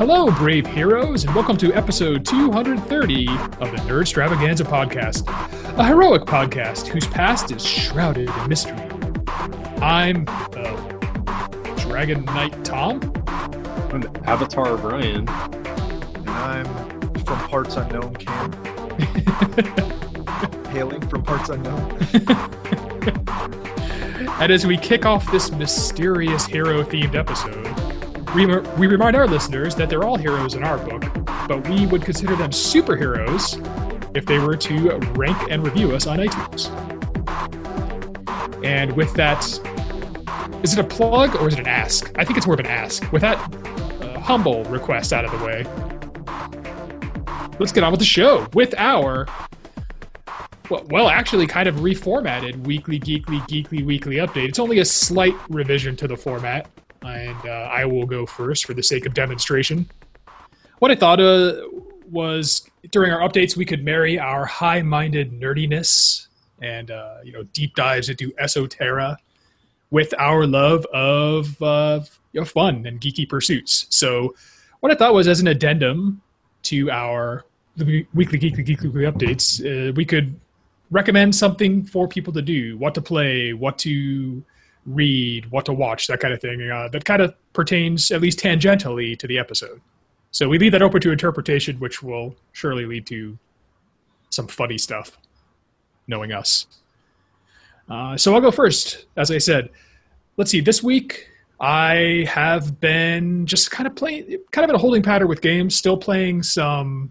Hello, brave heroes, and welcome to episode 230 of the Nerd Stravaganza podcast, a heroic podcast whose past is shrouded in mystery. I'm uh, Dragon Knight Tom. I'm Avatar Brian. And I'm from Parts Unknown Cam. Hailing from Parts Unknown. And as we kick off this mysterious hero themed episode, we, we remind our listeners that they're all heroes in our book, but we would consider them superheroes if they were to rank and review us on iTunes. And with that, is it a plug or is it an ask? I think it's more of an ask. With that uh, humble request out of the way, let's get on with the show with our well, well, actually, kind of reformatted weekly, geekly, geekly, weekly update. It's only a slight revision to the format, and uh, I will go first for the sake of demonstration. What I thought uh, was during our updates, we could marry our high-minded nerdiness and uh, you know deep dives into esoterra with our love of uh, you know, fun and geeky pursuits. So, what I thought was as an addendum to our weekly geekly geekly updates, uh, we could recommend something for people to do, what to play, what to read, what to watch, that kind of thing. Uh, that kind of pertains at least tangentially to the episode. So we leave that open to interpretation, which will surely lead to some funny stuff, knowing us. Uh, so I'll go first. As I said, let's see. This week I have been just kind of playing, kind of in a holding pattern with games. Still playing some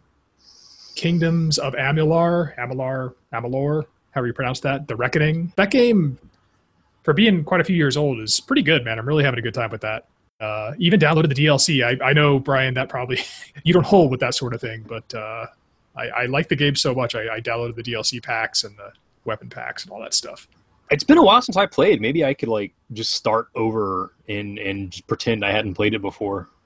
Kingdoms of Amalur, Amalur, Amalur, however you pronounce that, The Reckoning. That game, for being quite a few years old, is pretty good, man. I'm really having a good time with that. Uh, even downloaded the DLC. I, I know, Brian, that probably you don't hold with that sort of thing, but uh, I, I like the game so much. I, I downloaded the DLC packs and the weapon packs and all that stuff. It's been a while since I played. Maybe I could like just start over and and just pretend I hadn't played it before.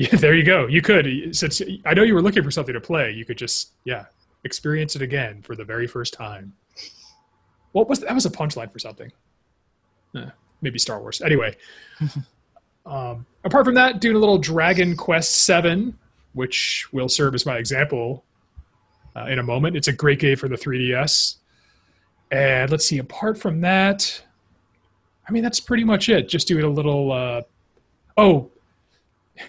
Yeah, there you go. You could since I know you were looking for something to play. You could just yeah experience it again for the very first time. What was that? Was a punchline for something? Eh, maybe Star Wars. Anyway, um, apart from that, doing a little Dragon Quest Seven, which will serve as my example uh, in a moment. It's a great game for the 3DS. And let's see. Apart from that, I mean that's pretty much it. Just doing a little. Uh, oh,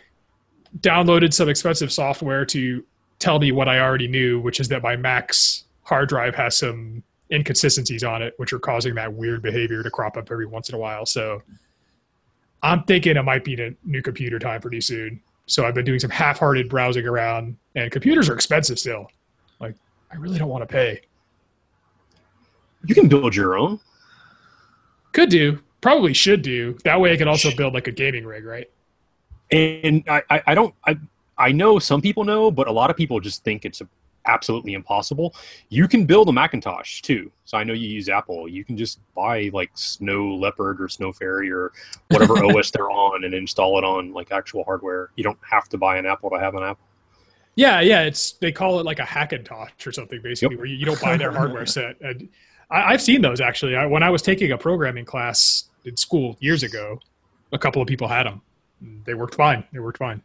downloaded some expensive software to tell me what I already knew, which is that my Mac's hard drive has some inconsistencies on it, which are causing that weird behavior to crop up every once in a while. So I'm thinking it might be a new computer time pretty soon. So I've been doing some half-hearted browsing around, and computers are expensive still. Like I really don't want to pay. You can build your own. Could do. Probably should do. That way I can also build like a gaming rig, right? And I, I, I don't I I know some people know, but a lot of people just think it's absolutely impossible. You can build a Macintosh too. So I know you use Apple. You can just buy like Snow Leopard or Snow Fairy or whatever OS they're on and install it on like actual hardware. You don't have to buy an Apple to have an Apple. Yeah, yeah. It's they call it like a Hackintosh or something basically, yep. where you, you, don't buy their hardware set. And I, have seen those actually. I, when I was taking a programming class in school years ago, a couple of people had them. They worked fine. They worked fine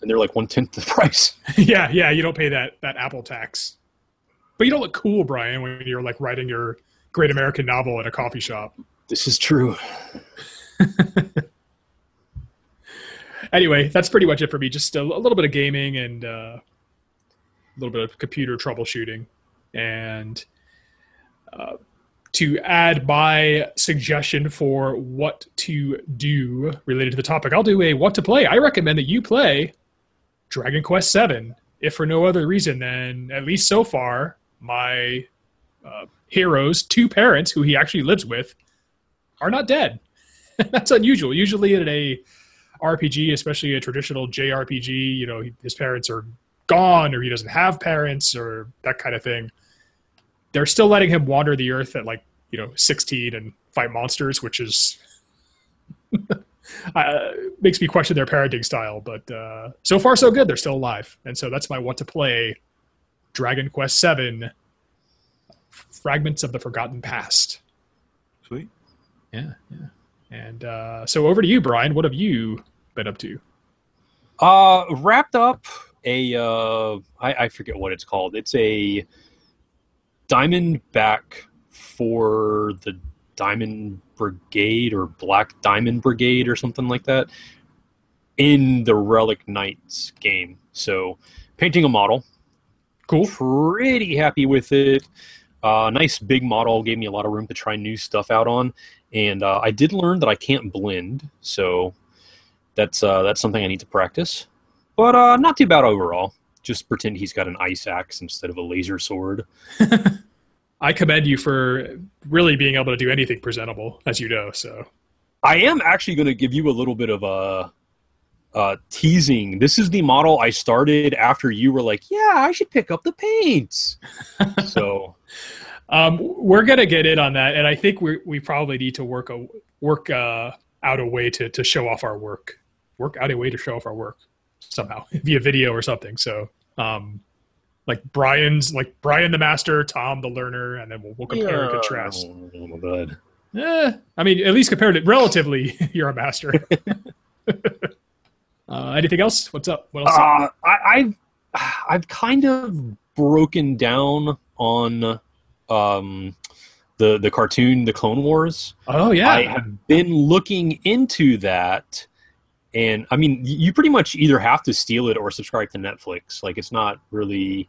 and they're like one tenth the price. yeah, yeah, you don't pay that that Apple tax, but you don't look cool, Brian, when you're like writing your great American novel at a coffee shop. This is true. anyway, that's pretty much it for me. Just a, a little bit of gaming and uh, a little bit of computer troubleshooting, and uh, to add my suggestion for what to do related to the topic, I'll do a what to play. I recommend that you play Dragon Quest VII, if for no other reason than at least so far, my uh, hero's two parents, who he actually lives with, are not dead. That's unusual. Usually in a RPG, especially a traditional JRPG, you know, his parents are gone, or he doesn't have parents, or that kind of thing. They're still letting him wander the earth at like you know 16 and fight monsters, which is uh, makes me question their parenting style. But uh, so far, so good. They're still alive, and so that's my what to play. Dragon Quest Seven, Fragments of the Forgotten Past. Sweet. Yeah, yeah. And uh, so over to you, Brian. What have you been up to? Uh, wrapped up a uh, I, I forget what it's called. It's a diamond back for the Diamond Brigade or Black Diamond Brigade or something like that in the Relic Knights game. So painting a model. Cool. Pretty happy with it. Uh, nice big model gave me a lot of room to try new stuff out on, and uh, I did learn that I can't blend, so that's uh, that's something I need to practice. But uh, not too bad overall. Just pretend he's got an ice axe instead of a laser sword. I commend you for really being able to do anything presentable, as you know. So I am actually going to give you a little bit of a uh, teasing. This is the model I started after you were like, "Yeah, I should pick up the paints." so um, we're gonna get in on that, and I think we we probably need to work a work uh, out a way to to show off our work, work out a way to show off our work somehow via video or something. So. Um, like Brian's like Brian the master, Tom the learner, and then we'll, we'll compare and contrast. Oh, my God. Eh, I mean, at least compared it relatively, you're a master. uh, anything else? What's up? What else? Uh, I, I've I've kind of broken down on um, the the cartoon, the Clone Wars. oh yeah, I have been looking into that, and I mean, you pretty much either have to steal it or subscribe to Netflix. Like, it's not really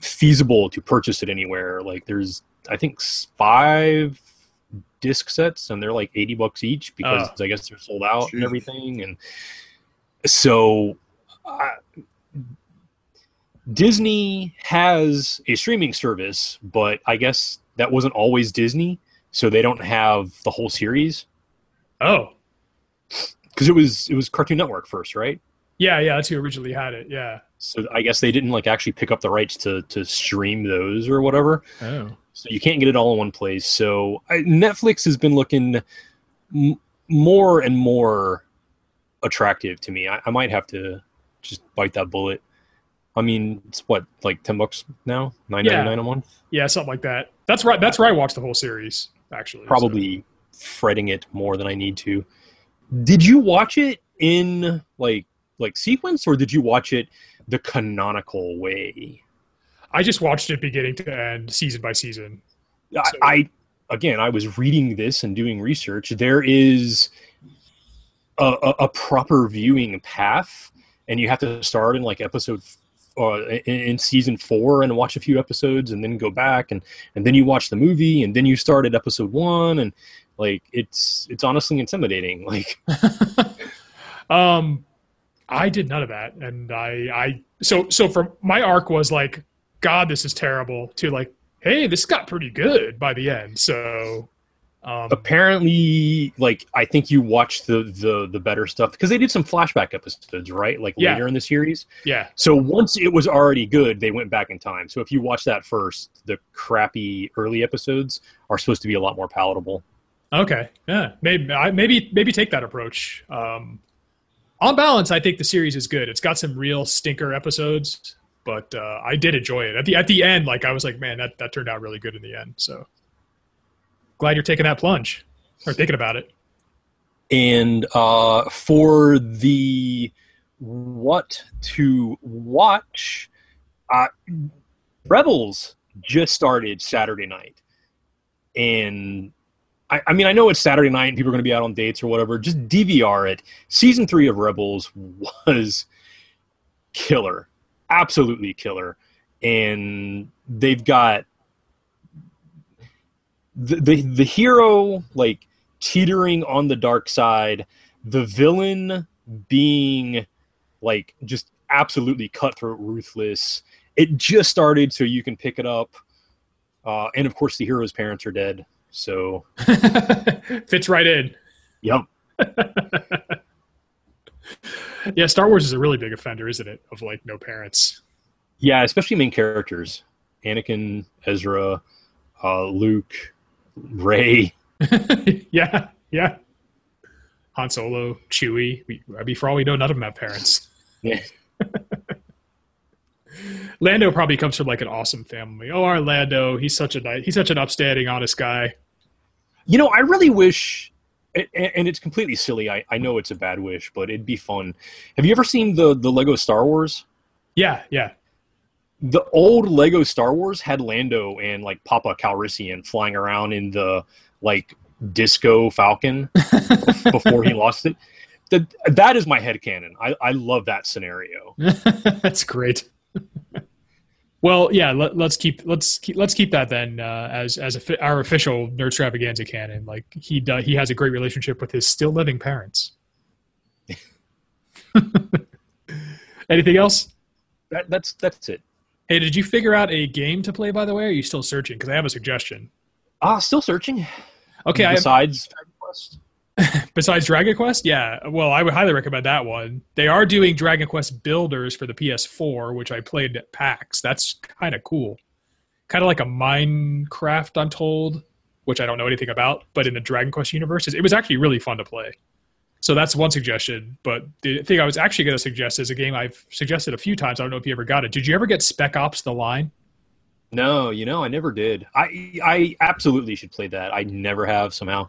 feasible to purchase it anywhere. Like, there's I think five disc sets, and they're like eighty bucks each because ah. I guess they're sold out and everything, and so. I Disney has a streaming service, but I guess that wasn't always Disney, so they don't have the whole series oh because it was it was Cartoon Network first, right? Yeah, yeah. That's who originally had it. Yeah. So I guess they didn't like actually pick up the rights to to stream those or whatever. Oh. So you can't get it all in one place. So I, Netflix has been looking m- more and more attractive to me. I, I might have to just bite that bullet. I mean, it's what like ten bucks now, nine ninety nine a month. Yeah, something like that. That's right. That's where I watched the whole series. Actually, so- Probably fretting it more than I need to. Did you watch it in like like sequence, or did you watch it the canonical way? I just watched it beginning to end, season by season. I, I again, I was reading this and doing research. There is a, a, a proper viewing path, and you have to start in like episode uh, in, in season four and watch a few episodes, and then go back and and then you watch the movie, and then you start at episode one, and like it's it's honestly intimidating. Like um, I did none of that, and I, I so so for my arc was like, God, this is terrible. To like, hey, this got pretty good by the end. So, um, apparently, like I think you watched the the the better stuff because they did some flashback episodes, right? Like Yeah. later in the series. yeah, So once it was already good, they went back in time. So if you watch that first, the crappy early episodes are supposed to be a lot more palatable. okay, yeah, maybe I, maybe maybe take that approach. Um, on balance, I think the series is good. It's got some real stinker episodes, but uh, I did enjoy it. At the at the end, like I was like, man, that that turned out really good in the end. So glad you're taking that plunge or thinking about it. And uh, for the what to watch, uh, Rebels just started Saturday night, and I, I mean I know it's Saturday night and people are going to be out on dates or whatever. Just DVR it. Season three of Rebels was killer, absolutely killer, and they've got the, the the hero like teetering on the dark side, the villain being like just absolutely cutthroat, ruthless. It just started, so you can pick it up. Uh, and of course, the hero's parents are dead. So, Fits right in. yep. Yeah, Star Wars is a really big offender, isn't it? Of like no parents. Yeah, especially main characters Anakin, Ezra, uh, Luke, Rey. yeah, yeah. Han Solo, Chewie. We, I mean, for all we know, none of them have parents. Yeah. Lando probably comes from like an awesome family. Oh, our Lando, he's such a nice, he's such an upstanding, honest guy. You know, I really wish and it's completely silly. I, I know it's a bad wish, but it'd be fun. Have you ever seen the the Lego Star Wars? Yeah, yeah. The old Lego Star Wars had Lando and like Papa Calrissian flying around in the like disco Falcon before he lost it. That that is my head canon. I, I love that scenario. That's great. Well, yeah. Let, us keep let's keep let's keep that then uh, as as a, our official Nerdstravaganza canon. Like he does, he has a great relationship with his still living parents. Anything else? That, that's that's it. Hey, did you figure out a game to play? By the way, are you still searching? Because I have a suggestion. Ah, uh, still searching. Okay, besides Dragon Quest. Besides Dragon Quest, yeah. Well, I would highly recommend that one. They are doing Dragon Quest Builders for the PS4, which I played at PAX. That's kind of cool. Kind of like a Minecraft Untold, which I don't know anything about, but in the Dragon Quest universe, it was actually really fun to play. So that's one suggestion. But the thing I was actually going to suggest is a game I've suggested a few times. I don't know if you ever got it. Did you ever get Spec Ops: The Line? No, you know, I never did. I I absolutely should play that. I never have somehow.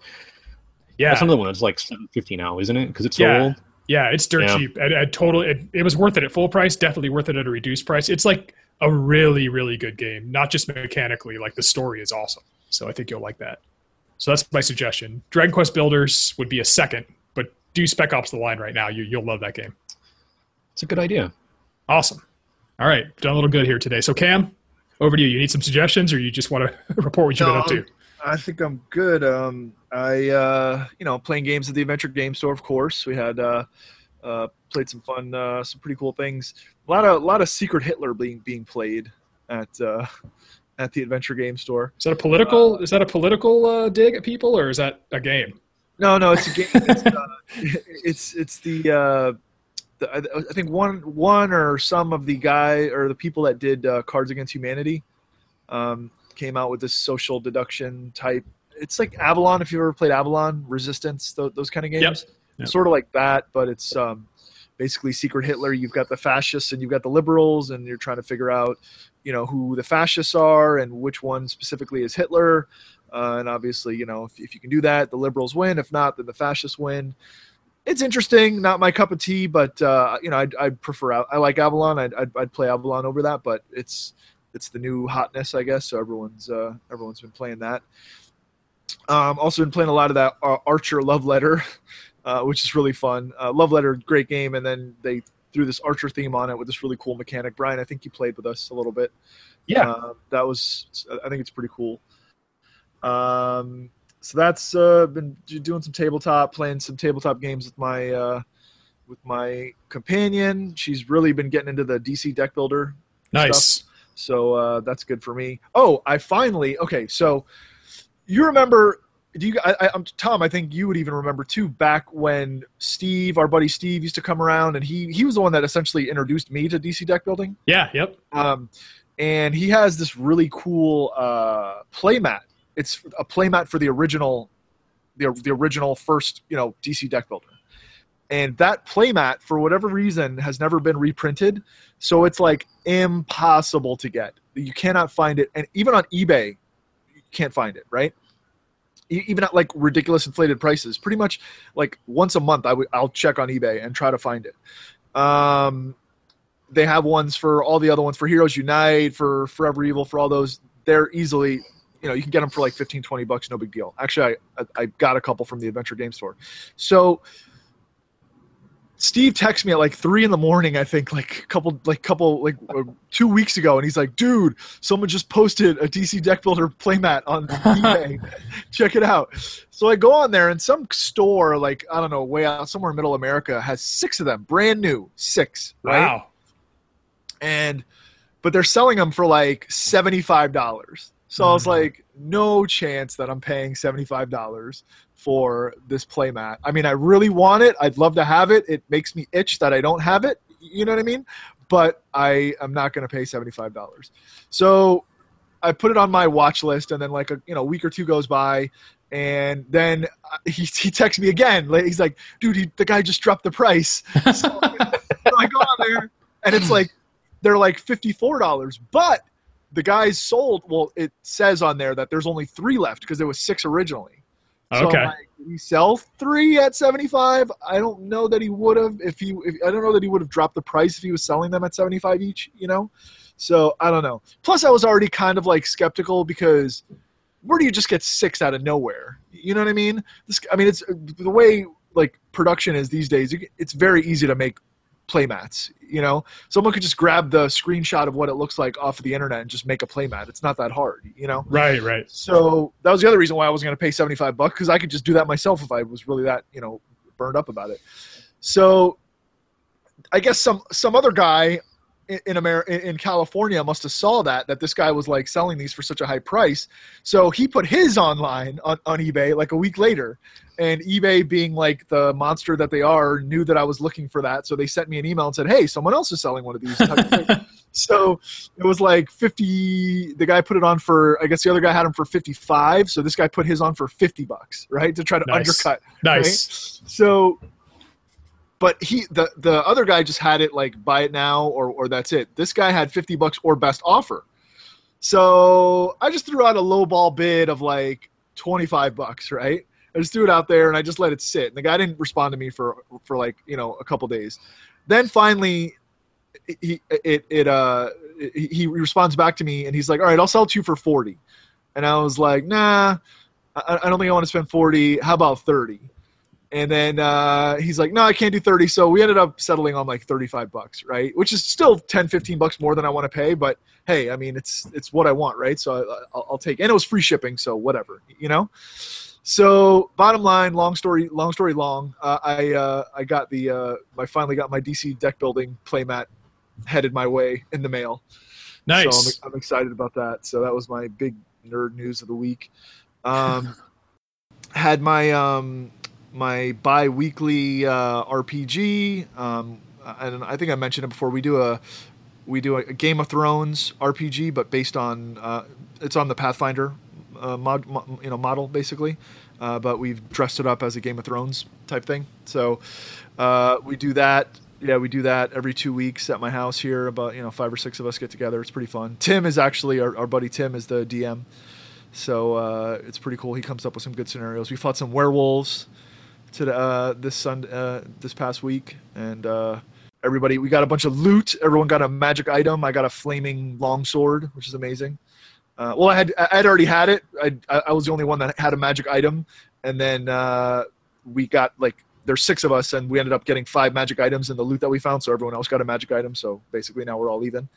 Yeah, that's another one that's like seven fifty now, isn't it? Because it's so yeah. old. Yeah, it's dirt yeah. cheap. At, at total, it, it was worth it at full price. Definitely worth it at a reduced price. It's like a really, really good game. Not just mechanically, like the story is awesome. So I think you'll like that. So that's my suggestion. Dragon Quest Builders would be a second, but do Spec Ops: The Line right now. You you'll love that game. It's a good idea. Awesome. All right, done a little good here today. So Cam, over to you. You need some suggestions, or you just want to report what you've no, been up to? I think I'm good. Um, I, uh, you know, playing games at the Adventure Game Store, of course. We had uh, uh, played some fun, uh, some pretty cool things. A lot of, a lot of Secret Hitler being being played at uh, at the Adventure Game Store. Is that a political? is that a political uh, dig at people, or is that a game? No, no, it's a game. It's it's, it's the the, I think one one or some of the guy or the people that did uh, Cards Against Humanity um, came out with this social deduction type. It's like Avalon if you've ever played Avalon, Resistance, those, those kind of games. Yep. Yep. Sort of like that, but it's um, basically Secret Hitler. You've got the fascists and you've got the liberals, and you're trying to figure out, you know, who the fascists are and which one specifically is Hitler. Uh, and obviously, you know, if, if you can do that, the liberals win. If not, then the fascists win it's interesting. Not my cup of tea, but uh, you know, I'd, I'd, prefer. I like Avalon. I'd, I'd, I'd, play Avalon over that, but it's it's the new hotness, I guess. So everyone's uh, everyone's been playing that. Um, also been playing a lot of that uh, Archer Love Letter, uh, which is really fun. Uh, Love Letter, great game, and then they threw this Archer theme on it with this really cool mechanic. Brian, I think you played with us a little bit. Yeah, uh, that was. I think it's pretty cool. Um, so that's uh, been doing some tabletop, playing some tabletop games with my uh, with my companion. She's really been getting into the DC deck builder. Nice. Stuff. So uh, that's good for me. Oh, I finally okay. So you remember? Do you? I, am Tom. I think you would even remember too. Back when Steve, our buddy Steve, used to come around, and he he was the one that essentially introduced me to DC deck building. Yeah. Yep. Um, and he has this really cool uh, playmat it's a playmat for the original, the the original first you know DC deck builder, and that playmat for whatever reason has never been reprinted, so it's like impossible to get. You cannot find it, and even on eBay, you can't find it. Right even at like ridiculous inflated prices. Pretty much like once a month, I w- I'll check on eBay and try to find it. Um, they have ones for all the other ones for Heroes Unite, for Forever Evil, for all those. They're easily you know you can get them for like 15 20 bucks no big deal actually i i got a couple from the adventure game store so steve texted me at like three in the morning i think like a couple like couple like uh, two weeks ago and he's like dude someone just posted a dc deck builder playmat on ebay check it out so i go on there and some store like i don't know way out somewhere in middle america has six of them brand new six right wow and but they're selling them for like $75 so mm-hmm. I was mm-hmm. like, no chance that I'm paying $75 for this playmat. I mean, I really want it. I'd love to have it. It makes me itch that I don't have it. You know what I mean? But I am not going to pay $75. So I put it on my watch list, and then like a you know week or two goes by, and then uh, he he texts me again. He's like, "Dude, he, the guy just dropped the price." So, I go on there, and it's like they're like fifty four dollars, but the guys sold. Well, it says on there that there's only three left because there was six originally. So Okay. Like, he sell three at 75? I don't know that he would have if he. If, I don't know that he would have dropped the price if he was selling them at 75 each. You know, so I don't know. Plus, I was already kind of like skeptical because where do you just get six out of nowhere? You know what I mean? This, I mean, it's the way like production is these days. It's very easy to make playmats. You know, someone could just grab the screenshot of what it looks like off of the internet and just make a playmat. It's not that hard. You know. Right, right. So that was the other reason why I wasn't going to pay 75 bucks because I could just do that myself if I was really that, you know, burned up about it. So I guess some some other guy in, in America in California must have saw that that this guy was like selling these for such a high price. So he put his online on, on eBay like a week later. And eBay being like the monster that they are knew that I was looking for that. So they sent me an email and said, "Hey, someone else is selling one of these." type of thing. so it was like 50 the guy put it on for i guess the other guy had him for 55 so this guy put his on for 50 bucks right to try to Nice. undercut Nice. so but he the the other guy just had it like buy it now or or that's it. This guy had 50 bucks or best offer. So i just threw out a low ball bid of like 25 bucks right? I just threw it out there and i just let it sit. And the guy didn't respond to me for for like you know a couple days. Then finally he it it uh he responds back to me and he's like all right i'll sell it to you for 40 and i was like nah i, I don't think i want to spend 40 how about 30 and then uh, he's like no i can't do 30 so we ended up settling on like 35 bucks right which is still 10 15 bucks more than i want to pay but hey i mean it's it's what i want right so I, I'll, I'll take and it was free shipping so whatever you know so bottom line long story long story long uh, i uh, i got the uh, i finally got my dc deck building playmat headed my way in the mail Nice. so I'm, I'm excited about that. So that was my big nerd news of the week. Um, had my um, my bi-weekly uh, RPG, um, and I think I mentioned it before. We do a we do a, Game of Thrones RPG, but based on uh, it's on the Pathfinder uh, mod, mo- you know model basically. Uh, but we've dressed it up as a Game of Thrones type thing. So uh, we do that. Yeah, we do that every two weeks at my house here. About you know five or six of us get together. It's pretty fun. Tim is actually our, our buddy. Tim is the DM, so uh, it's pretty cool. He comes up with some good scenarios. We fought some werewolves to uh, this Sun uh, this past week, and uh, everybody we got a bunch of loot. Everyone got a magic item. I got a flaming longsword, which is amazing. Uh, well, I had I had already had it. I I I was the only one that had a magic item, and then uh, we got like there's six of us, and we ended up getting five magic items in the loot that we found. So everyone else got a magic item. So basically, now we're all even.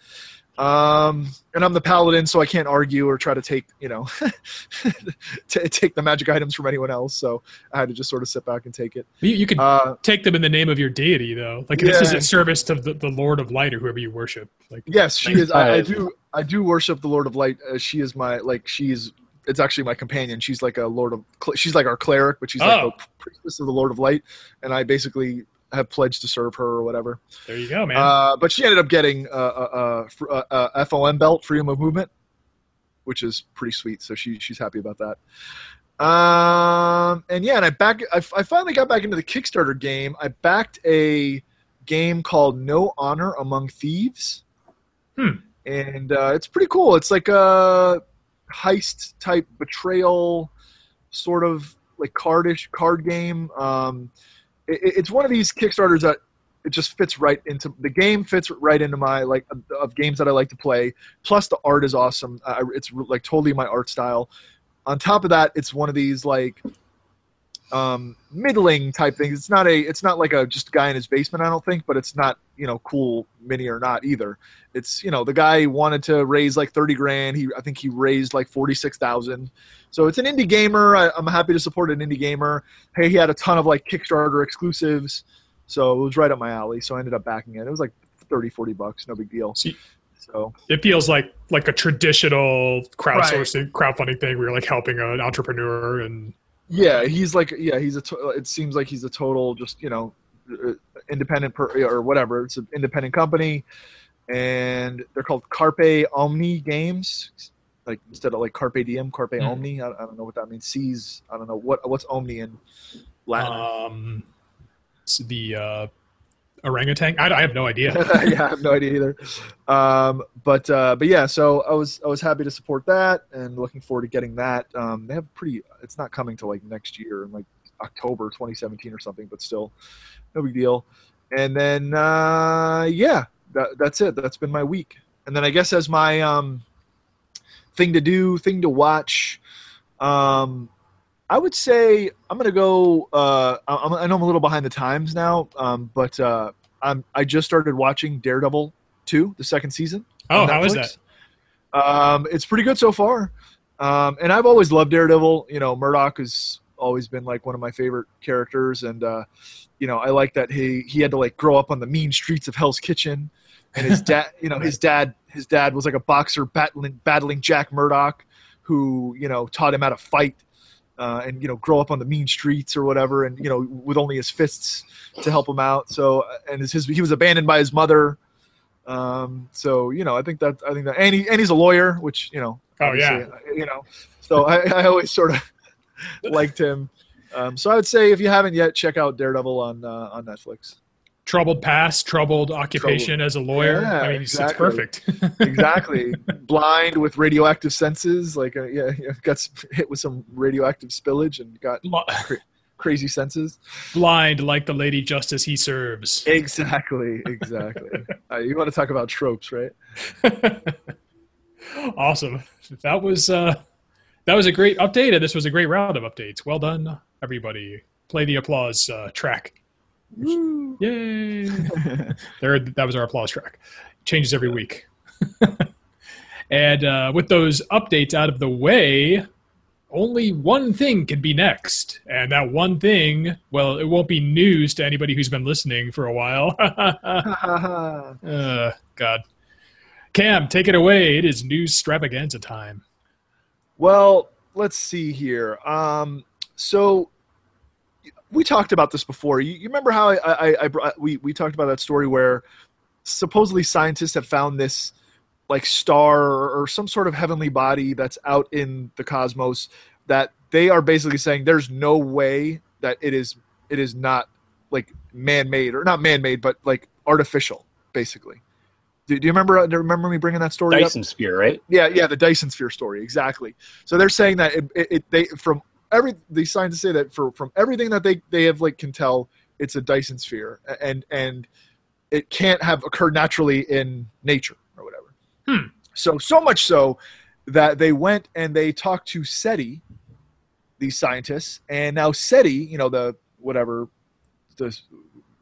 Um, and I'm the paladin, so I can't argue or try to take you know t- take the magic items from anyone else. So I had to just sort of sit back and take it. You, you could Uh, take them in the name of your deity, though. Like this is Yeah. in service to the, the Lord of Light or whoever you worship. Like Yes, she is. I, I do. I do worship the Lord of Light. Uh, she is my like. She's. It's actually my companion. She's like a Lord of. She's like our cleric, but she's like Oh. the priestess of the Lord of Light, and I basically have pledged to serve her or whatever. there you go, man. Uh, but she ended up getting a, a, a, a, a FOM belt, freedom of movement, which is pretty sweet. So she she's happy about that. Um, and yeah, and I back. I, I finally got back into the Kickstarter game. I backed a game called No Honor Among Thieves, Hmm. and uh, it's pretty cool. It's like a heist type betrayal, sort of like cardish card game. Um, it, it's one of these Kickstarters that it just fits right into the game fits right into my like of, games that I like to play. Plus the art is awesome. Uh, it's like totally my art style. On top of that, it's one of these like um middling type things. It's not a it's not like a just a guy in his basement, I don't think, but it's not, you know, cool mini or not either. It's, you know, the guy wanted to raise like 30 grand. He I think he raised like 46,000. So it's an indie gamer. I, I'm happy to support an indie gamer. Hey, he had a ton of like Kickstarter exclusives. So it was right up my alley. So I ended up backing it. It was like 30, 40 bucks. No big deal. See- So it feels like like a traditional crowdsourcing crowdfunding thing where you're like helping an entrepreneur and yeah, he's like, yeah, he's a, to- it seems like he's a total just, you know, uh, independent per, or whatever. It's an independent company and they're called Carpe Omni Games. Like instead of like Carpe Diem, Carpe Hmm. Omni. I, I don't know what that means. Seas. I don't know what what's Omni in Latin. um it's the uh orangutan? I, I have no idea. yeah, I have no idea either. Um, but uh, but yeah, so I was I was happy to support that and looking forward to getting that. Um, they have pretty. It's not coming till like next year, in like October 2017 or something, but still, no big deal. And then uh, yeah, that, that's it. That's been my week. And then I guess as my um, thing to do, thing to watch. Um, I would say I'm gonna go. Uh, I'm, I know I'm a little behind the times now, um, but uh, I'm I just started watching Daredevil two, the second season. Oh, how is that? Um, it's pretty good so far. Um, and I've always loved Daredevil. You know, Murdock has always been like one of my favorite characters, and uh, you know, I like that he he had to like grow up on the mean streets of Hell's Kitchen, and his dad, you know, his dad his dad was like a boxer battling battling Jack Murdock, who you know taught him how to fight uh, and you know grow up on the mean streets or whatever, and you know with only his fists to help him out. So and his, he was abandoned by his mother. Um, so you know I think that I think that and, he, and he's a lawyer, which you know oh yeah you know so I, I always sort of liked him. Um, so I would say if you haven't yet, check out Daredevil on uh, on Netflix. Troubled past, troubled occupation troubled. as a lawyer. Yeah, I mean, exactly. it's perfect. exactly. Blind with radioactive senses, like uh, yeah, got hit with some radioactive spillage and got cra- crazy senses. Blind like the lady justice he serves. Exactly. Exactly. uh, you want to talk about tropes, right? awesome. That was uh, that was a great update, and this was a great round of updates. Well done, everybody. Play the applause uh, track. Woo. Yay! there, that was our applause track. Changes every week. and uh, with those updates out of the way, only one thing can be next. And that one thing, well, it won't be news to anybody who's been listening for a while. uh, God. Cam, take it away. It is news extravaganza time. Well, let's see here. Um, so we talked about this before. You, you remember how I, I, I brought, we we talked about that story where supposedly scientists have found this like star or, or some sort of heavenly body that's out in the cosmos that they are basically saying there's no way that it is it is not like man-made or not man-made but like artificial basically do, do you remember uh, do you remember me bringing that story dyson up? sphere right yeah yeah the dyson sphere story exactly so they're saying that it, it, it they from every the scientists say that for from everything that they they have like can tell, it's a Dyson sphere, and and it can't have occurred naturally in nature or whatever. Hmm. So so much so that they went and they talked to SETI, these scientists, and now SETI, you know the whatever, the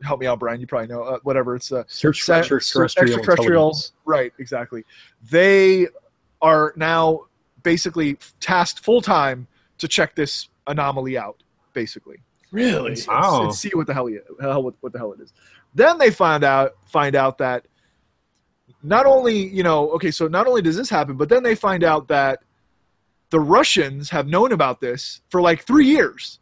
help me out, Brian. You probably know uh, whatever it's a uh, search for extraterrestrial, extraterrestrial right? Exactly. They are now basically tasked full time to check this anomaly out, basically. Really? And, wow. and see what the hell, hell what, what the hell it is. Then they find out find out that not only you know okay so not only does this happen but then they find out that the russians have known about this for like three years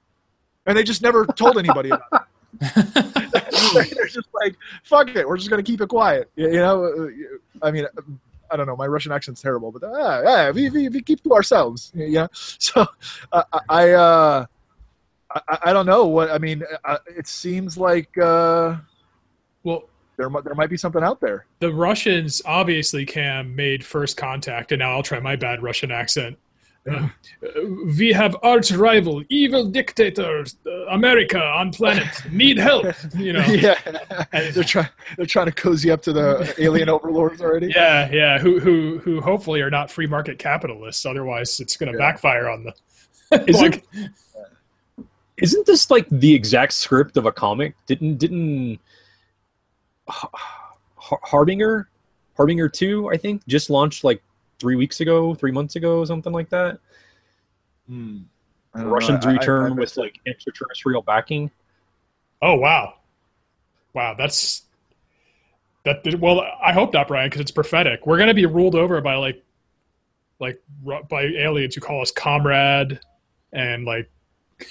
and they just never told anybody about it they're just like fuck it we're just going to keep it quiet you know uh, i mean I don't know. My Russian accent's terrible, but uh, yeah, we, we, we keep to ourselves. Yeah. So uh, I uh, I, I don't know what I mean. Uh, it seems like uh, well there there might be something out there. The Russians obviously Cam made first contact, and now I'll try my bad Russian accent. Uh, we have arch rival, evil dictators, uh, America on planet need help. You know, yeah, they're trying they're trying to cozy up to the alien overlords already. Yeah, yeah, who who who hopefully are not free market capitalists. Otherwise, it's going to yeah. backfire on the. Isn't, isn't this like the exact script of a comic? Didn't didn't Harbinger, Harbinger two, I think, just launched like three weeks ago, three months ago, something like that. Hmm. Russians return I, I with like extraterrestrial backing. Oh wow, wow, that's that. Well, I hope not, Brian, because it's prophetic. We're gonna be ruled over by like, like by aliens who call us comrade and like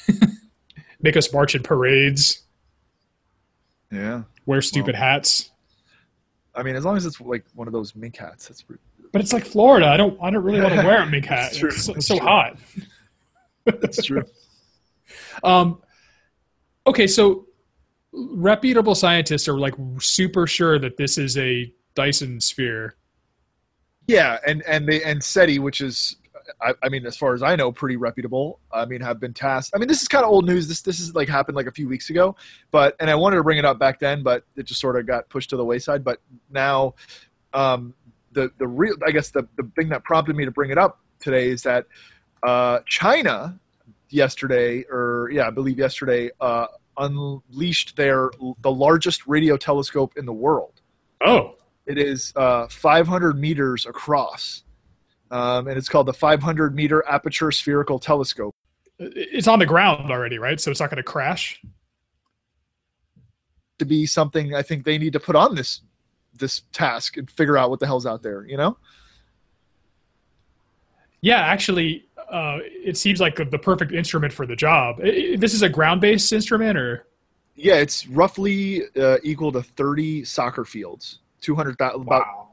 make us march in parades. Yeah. Wear stupid well, hats. I mean, as long as it's like one of those mink hats, that's but it's like Florida. I don't. I don't really want to wear a mink hat. it's, it's so, so hot. That's true. um. Okay, so reputable scientists are like super sure that this is a Dyson sphere. Yeah, and and they and SETI, which is, I, I mean, as far as I know, pretty reputable. I mean, have been tasked. I mean, this is kind of old news. This this is like happened like a few weeks ago, but and I wanted to bring it up back then, but it just sort of got pushed to the wayside. But now, um, the the real, I guess the the thing that prompted me to bring it up today is that uh, China yesterday, or yeah, I believe yesterday, uh, unleashed their the largest radio telescope in the world. Oh, It is uh, 500 meters across, um, and it's called the 500 meter aperture spherical telescope. it's on the ground already, right? So it's not going to crash. To be something, I think they need to put on this this task and figure out what the hell's out there. You know? Yeah, actually, uh, it seems like the perfect instrument for the job. This is a ground-based instrument, or Yeah, it's roughly uh, equal to 30 soccer fields, 200 about Wow.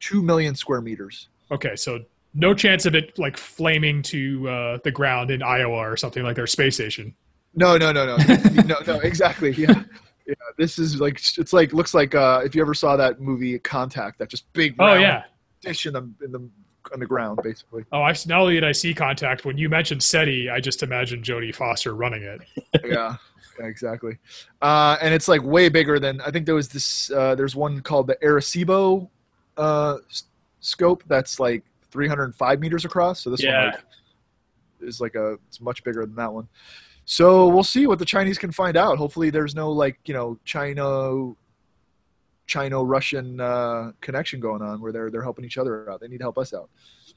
two million square meters. okay, so no chance of it like flaming to uh, the ground in Iowa or something like their space station. No, no, no, no, no, no. Exactly. Yeah, yeah. This is like it's like looks like uh, if you ever saw that movie Contact, that just big Oh yeah. dish in the in the on the ground, basically. Oh, I not only did I see contact when you mentioned SETI, I just imagined Jodie Foster running it. yeah, yeah, exactly. Uh, and it's like way bigger than I think there was this. Uh, there's one called the Arecibo uh, s- scope that's like 305 meters across. So this Yeah. one like, is like a it's much bigger than that one. So we'll see what the Chinese can find out. Hopefully, there's no like you know China. China Russian uh, connection going on where they're they're helping each other out. They need to help us out.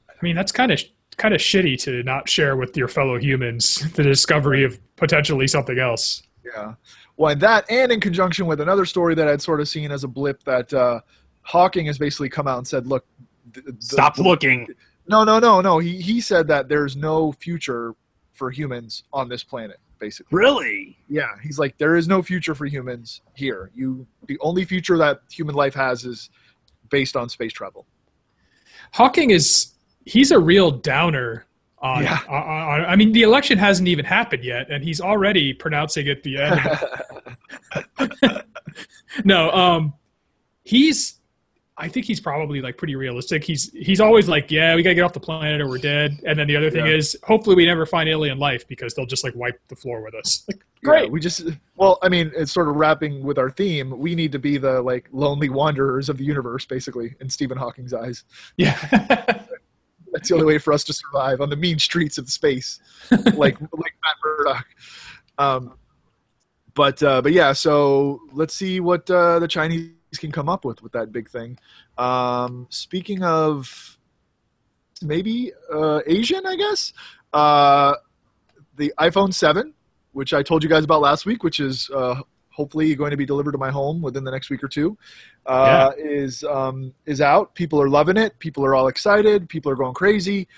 I mean, that's kind of kind of shitty to not share with your fellow humans the discovery of potentially something else. Yeah. Well, that, and in conjunction with another story that I'd sort of seen as a blip, that uh, Hawking has basically come out and said, "Look, th- the- Stop the- looking. No, no, no, no. He he said that there's no future for humans on this planet. Basically, Really? yeah. He's like, there is no future for humans here. You, the only future that human life has is based on space travel. Hawking is he's a real downer on, Yeah. on, on I mean the election hasn't even happened yet and he's already pronouncing it the end. no, um he's I think he's probably like pretty realistic. He's he's always like, yeah, we got to get off the planet or we're dead. And then the other thing Yeah. is hopefully we never find alien life because they'll just like wipe the floor with us. Like Yeah, great. we just well, I mean, it's sort of wrapping with our theme. We need to be the like lonely wanderers of the universe, basically, in Stephen Hawking's eyes. Yeah. That's the only way for us to survive on the mean streets of space, like like Matt Murdock. Um, but uh, but yeah, so let's see what uh, the Chinese can come up with with that big thing. Um, speaking of maybe uh, Asian, I guess uh, the iPhone Seven, which I told you guys about last week, which is uh, hopefully going to be delivered to my home within the next week or two, uh, is um, is out. People are loving it. People are all excited. People are going crazy.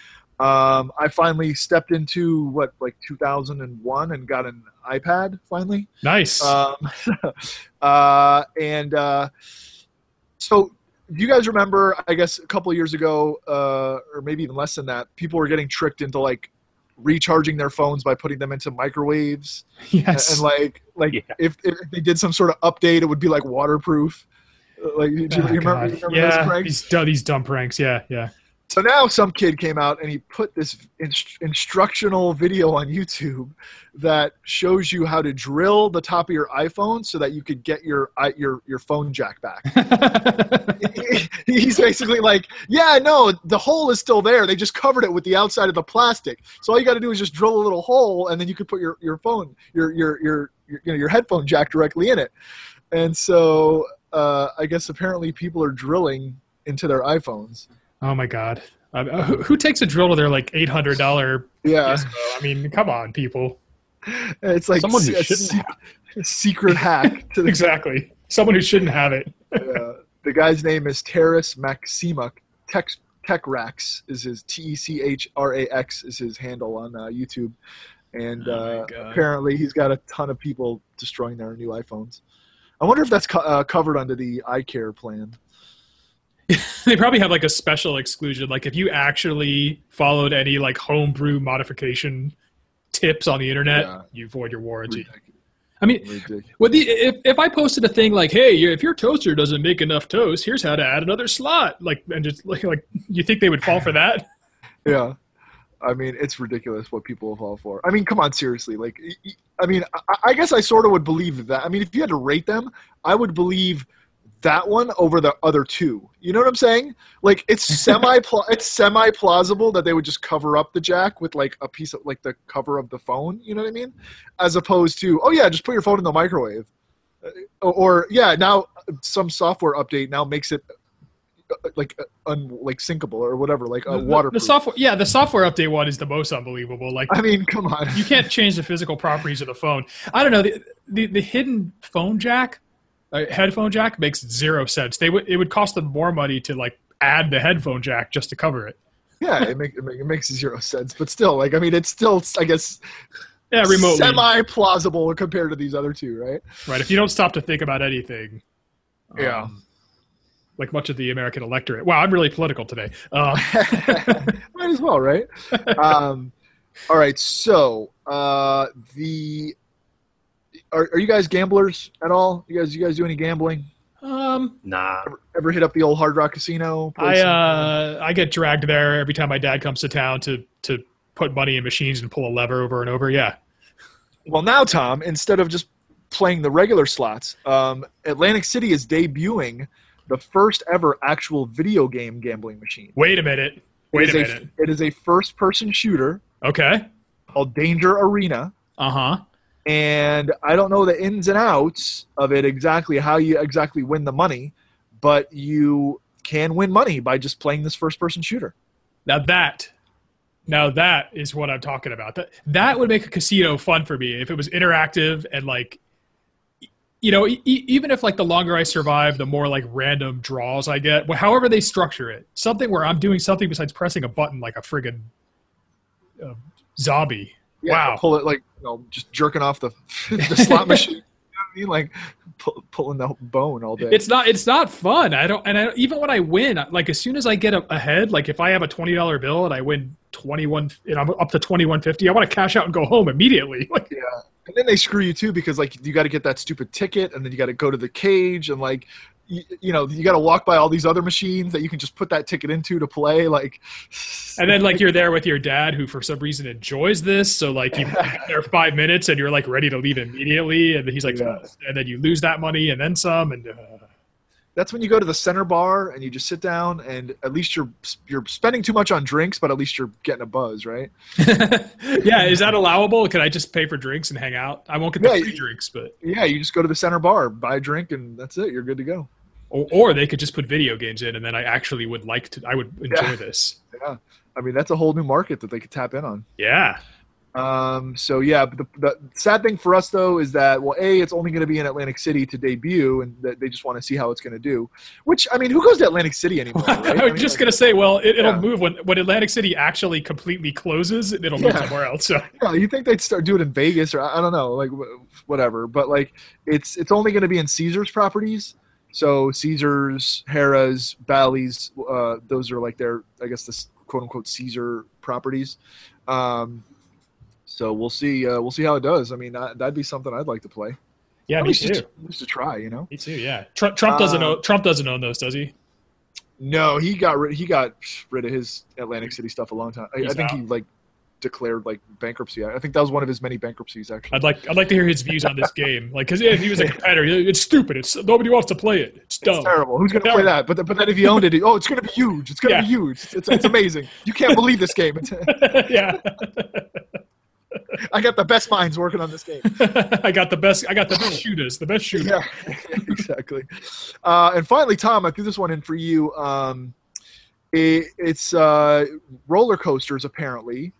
Um, I finally stepped into what like 2001 and got an iPad finally. nice. Um, uh, and uh, so you guys remember, I guess a couple of years ago, uh, or maybe even less than that, people were getting tricked into like recharging their phones by putting them into microwaves yes. and like like Yeah. if, if they did some sort of update it would be like waterproof Uh, like do you, Oh, you remember, you remember yeah, those pranks? these, du- these dumb pranks. Yeah, yeah. So now some kid came out and he put this inst- instructional video on youtube that shows you how to drill the top of your iphone so that you could get your your your phone jack back he's basically like, yeah, no, the hole is still there. They just covered it with the outside of the plastic. So all you got to do is just drill a little hole, and then you could put your, your phone, your your your your, you know, your headphone jack directly in it. And so uh, I guess apparently people are drilling into their iPhones. Oh my god. Uh, who, who takes a drill to their like eight hundred dollar? Yeah, I mean, come on, people. it's like Someone who a shouldn't se- a secret hack to the Exactly. Someone who shouldn't have it. uh, the guy's name is Taras Maksimuk. Tech TechRax is his T E C H R A X is his handle on uh, YouTube, and Oh uh, apparently he's got a ton of people destroying their new iPhones. I wonder if that's co- uh, covered under the iCare plan. They probably have like a special exclusion. Like if you actually followed any like homebrew modification tips on the internet, Yeah. you void your warranty. I mean, Ridiculous. Well, the, if if I posted a thing like, "Hey, if your toaster doesn't make enough toast, here's how to add another slot," like, and just like, like you think they would fall for that? Yeah. I mean, it's ridiculous what people will fall for. I mean, come on, seriously. Like, I mean, I, I guess I sort of would believe that. I mean, if you had to rate them, I would believe that one over the other two. You know what I'm saying? Like, it's semi it's semi plausible that they would just cover up the jack with like a piece of like the cover of the phone. You know what I mean? As opposed to, oh yeah, just put your phone in the microwave, Uh, or, or yeah, now some software update now makes it uh, like uh, un, like syncable or whatever, like a waterproof. the software, yeah, the software update one is the most unbelievable. Like, I mean, come on. you can't change the physical properties of the phone. I don't know the the, the hidden phone jack, uh, headphone jack makes zero sense. They would it would cost them more money to like add the headphone jack just to cover it. Yeah, it, make, it, make, it makes zero sense, but still, like, I mean, it's still, I guess, Yeah, remotely. semi plausible compared to these other two, right? right. If you don't stop to think about anything. Yeah. um, like much of the American electorate. Wow, I'm really political today. Uh, Might as well, right? Um, all right, so uh, the are, are you guys gamblers at all? You guys, you guys do any gambling? um, Nah. Ever, ever hit up the old Hard Rock Casino? I uh, I get dragged there every time my dad comes to town to to put money in machines and pull a lever over and over. Yeah. Well, now, Tom, instead of just playing the regular slots, um, Atlantic City is debuting the first ever actual video game gambling machine. Wait a minute. Wait It a is minute. It is a first-person shooter Okay. called Danger Arena, Uh huh. And I don't know the ins and outs of it exactly, how you exactly win the money, but you can win money by just playing this first-person shooter. Now that, now that is what I'm talking about. That that would make a casino fun for me if it was interactive and like, you know, e- even if like the longer I survive, the more like random draws I get. Well, however they structure it, something where I'm doing something besides pressing a button like a friggin' uh, zombie. Yeah, Wow. pull it like you know, just jerking off the the slot machine. You know what I mean? Like pull, pulling the bone all day. It's not. It's not fun. I don't. And I, even when I win, like as soon as I get ahead, like if I have a twenty dollar bill and I win twenty one, and I'm up to twenty one fifty, I want to cash out and go home immediately. Like, Yeah, and then they screw you too because like you got to get that stupid ticket, and then you got to go to the cage, and like you, you know you got to walk by all these other machines that you can just put that ticket into to play. Like, and then like you're there with your dad, who for some reason enjoys this. So like you there five minutes, and you're like ready to leave immediately, and he's like, Yeah. and then you lose that money and then some, and. Uh, that's when you go to the center bar and you just sit down, and at least you're you're spending too much on drinks, but at least you're getting a buzz, right? yeah, is that allowable? Can I just pay for drinks and hang out? I won't get the Yeah, free drinks, but Yeah, you just go to the center bar, buy a drink, and that's it. You're good to go. Or, or they could just put video games in, and then I actually would like to. I would enjoy Yeah. this. Yeah, I mean that's a whole new market that they could tap in on. Yeah. Um, so yeah, but the, the sad thing for us though is that well, a it's only going to be in Atlantic City to debut, and that they just want to see how it's going to do. Which I mean, who goes to Atlantic City anymore? Right? I I was mean, just like, gonna say, well, it, it'll Yeah. move when when Atlantic City actually completely closes. It'll move somewhere else. So yeah, you think they'd start doing it in Vegas or I I don't know, like wh- whatever. But like it's it's only going to be in Caesar's properties. So Caesar's, Harrah's, Bally's, uh, those are like their I guess the quote unquote Caesar properties. Um, so we'll see. Uh, we'll see how it does. I mean, that, that'd be something I'd like to play. yeah, At me least too. just, to try, you know. Me too. Yeah. Trump, Trump doesn't Uh, own Trump doesn't own those, does he? No, he got rid. He got rid of his Atlantic City stuff a long time. I, I think out. he like declared like bankruptcy. I think that was one of his many bankruptcies. Actually, I'd like I'd like to hear his views on this game. Like, because if he was a competitor, it's stupid. It's nobody wants to play it. It's dumb. it's terrible. Who's going to play that? But th- but then if he owned it, he- oh, it's going to be huge. It's going to Yeah. be huge. It's, it's, it's amazing. You can't believe this game. Yeah. I got the best minds working on this game. I got the best. I got the best shooters. The best shooters. Yeah, exactly. Uh, and finally, Tom, I threw this one in for you. Um, it, it's uh, roller coasters apparently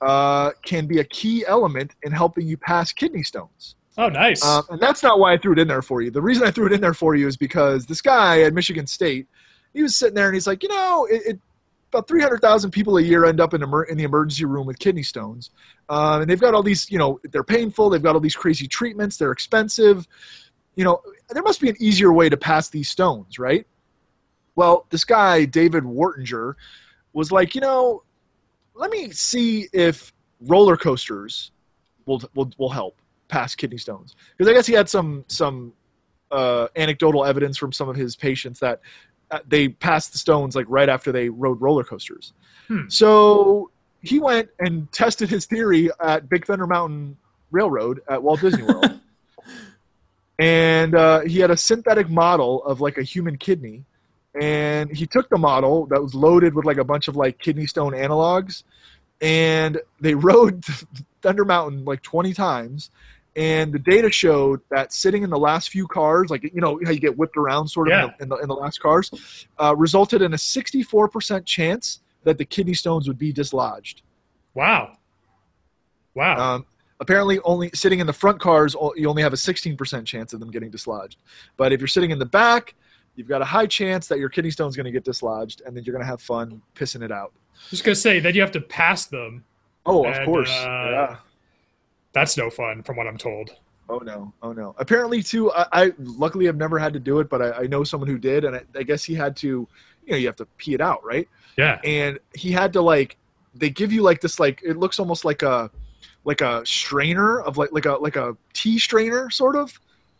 uh, can be a key element in helping you pass kidney stones. Oh, nice. Um, and that's not why I threw it in there for you. The reason I threw it in there for you is because this guy at Michigan State, he was sitting there and he's like, you know, it, it about 300,000 people a year end up in, emer- in the emergency room with kidney stones. Um, and they've got all these, you know, they're painful. They've got all these crazy treatments. They're expensive. You know, there must be an easier way to pass these stones, right? Well, this guy, David Wartinger, was like, you know, let me see if roller coasters will, will, will help. pass kidney stones because I guess he had some some uh, anecdotal evidence from some of his patients that uh, they passed the stones like right after they rode roller coasters. Hmm. So he went and tested his theory at Big Thunder Mountain Railroad at Walt Disney World. and uh, he had a synthetic model of like a human kidney and he took the model that was loaded with like a bunch of like kidney stone analogs and they rode thunder mountain like 20 times and the data showed that sitting in the last few cars like you know how you get whipped around sort of Yeah. in, the, in, the, in the last cars uh, resulted in a 64% chance that the kidney stones would be dislodged Wow. Wow. um, apparently, only sitting in the front cars, you only have a 16% chance of them getting dislodged. But if you're sitting in the back, you've got a high chance that your kidney stone's going to get dislodged, and then you're going to have fun pissing it out. Just gonna say that you have to pass them. Oh, of course. uh, yeah. That's no fun, from what I'm told. Oh no. Oh no. Apparently, too. I, I luckily have never had to do it, but I, I know someone who did, and I, I guess he had to. You know, you have to pee it out, right? Yeah. and he had to like they give you like this like it looks almost like a like a strainer of like like a like a tea strainer sort of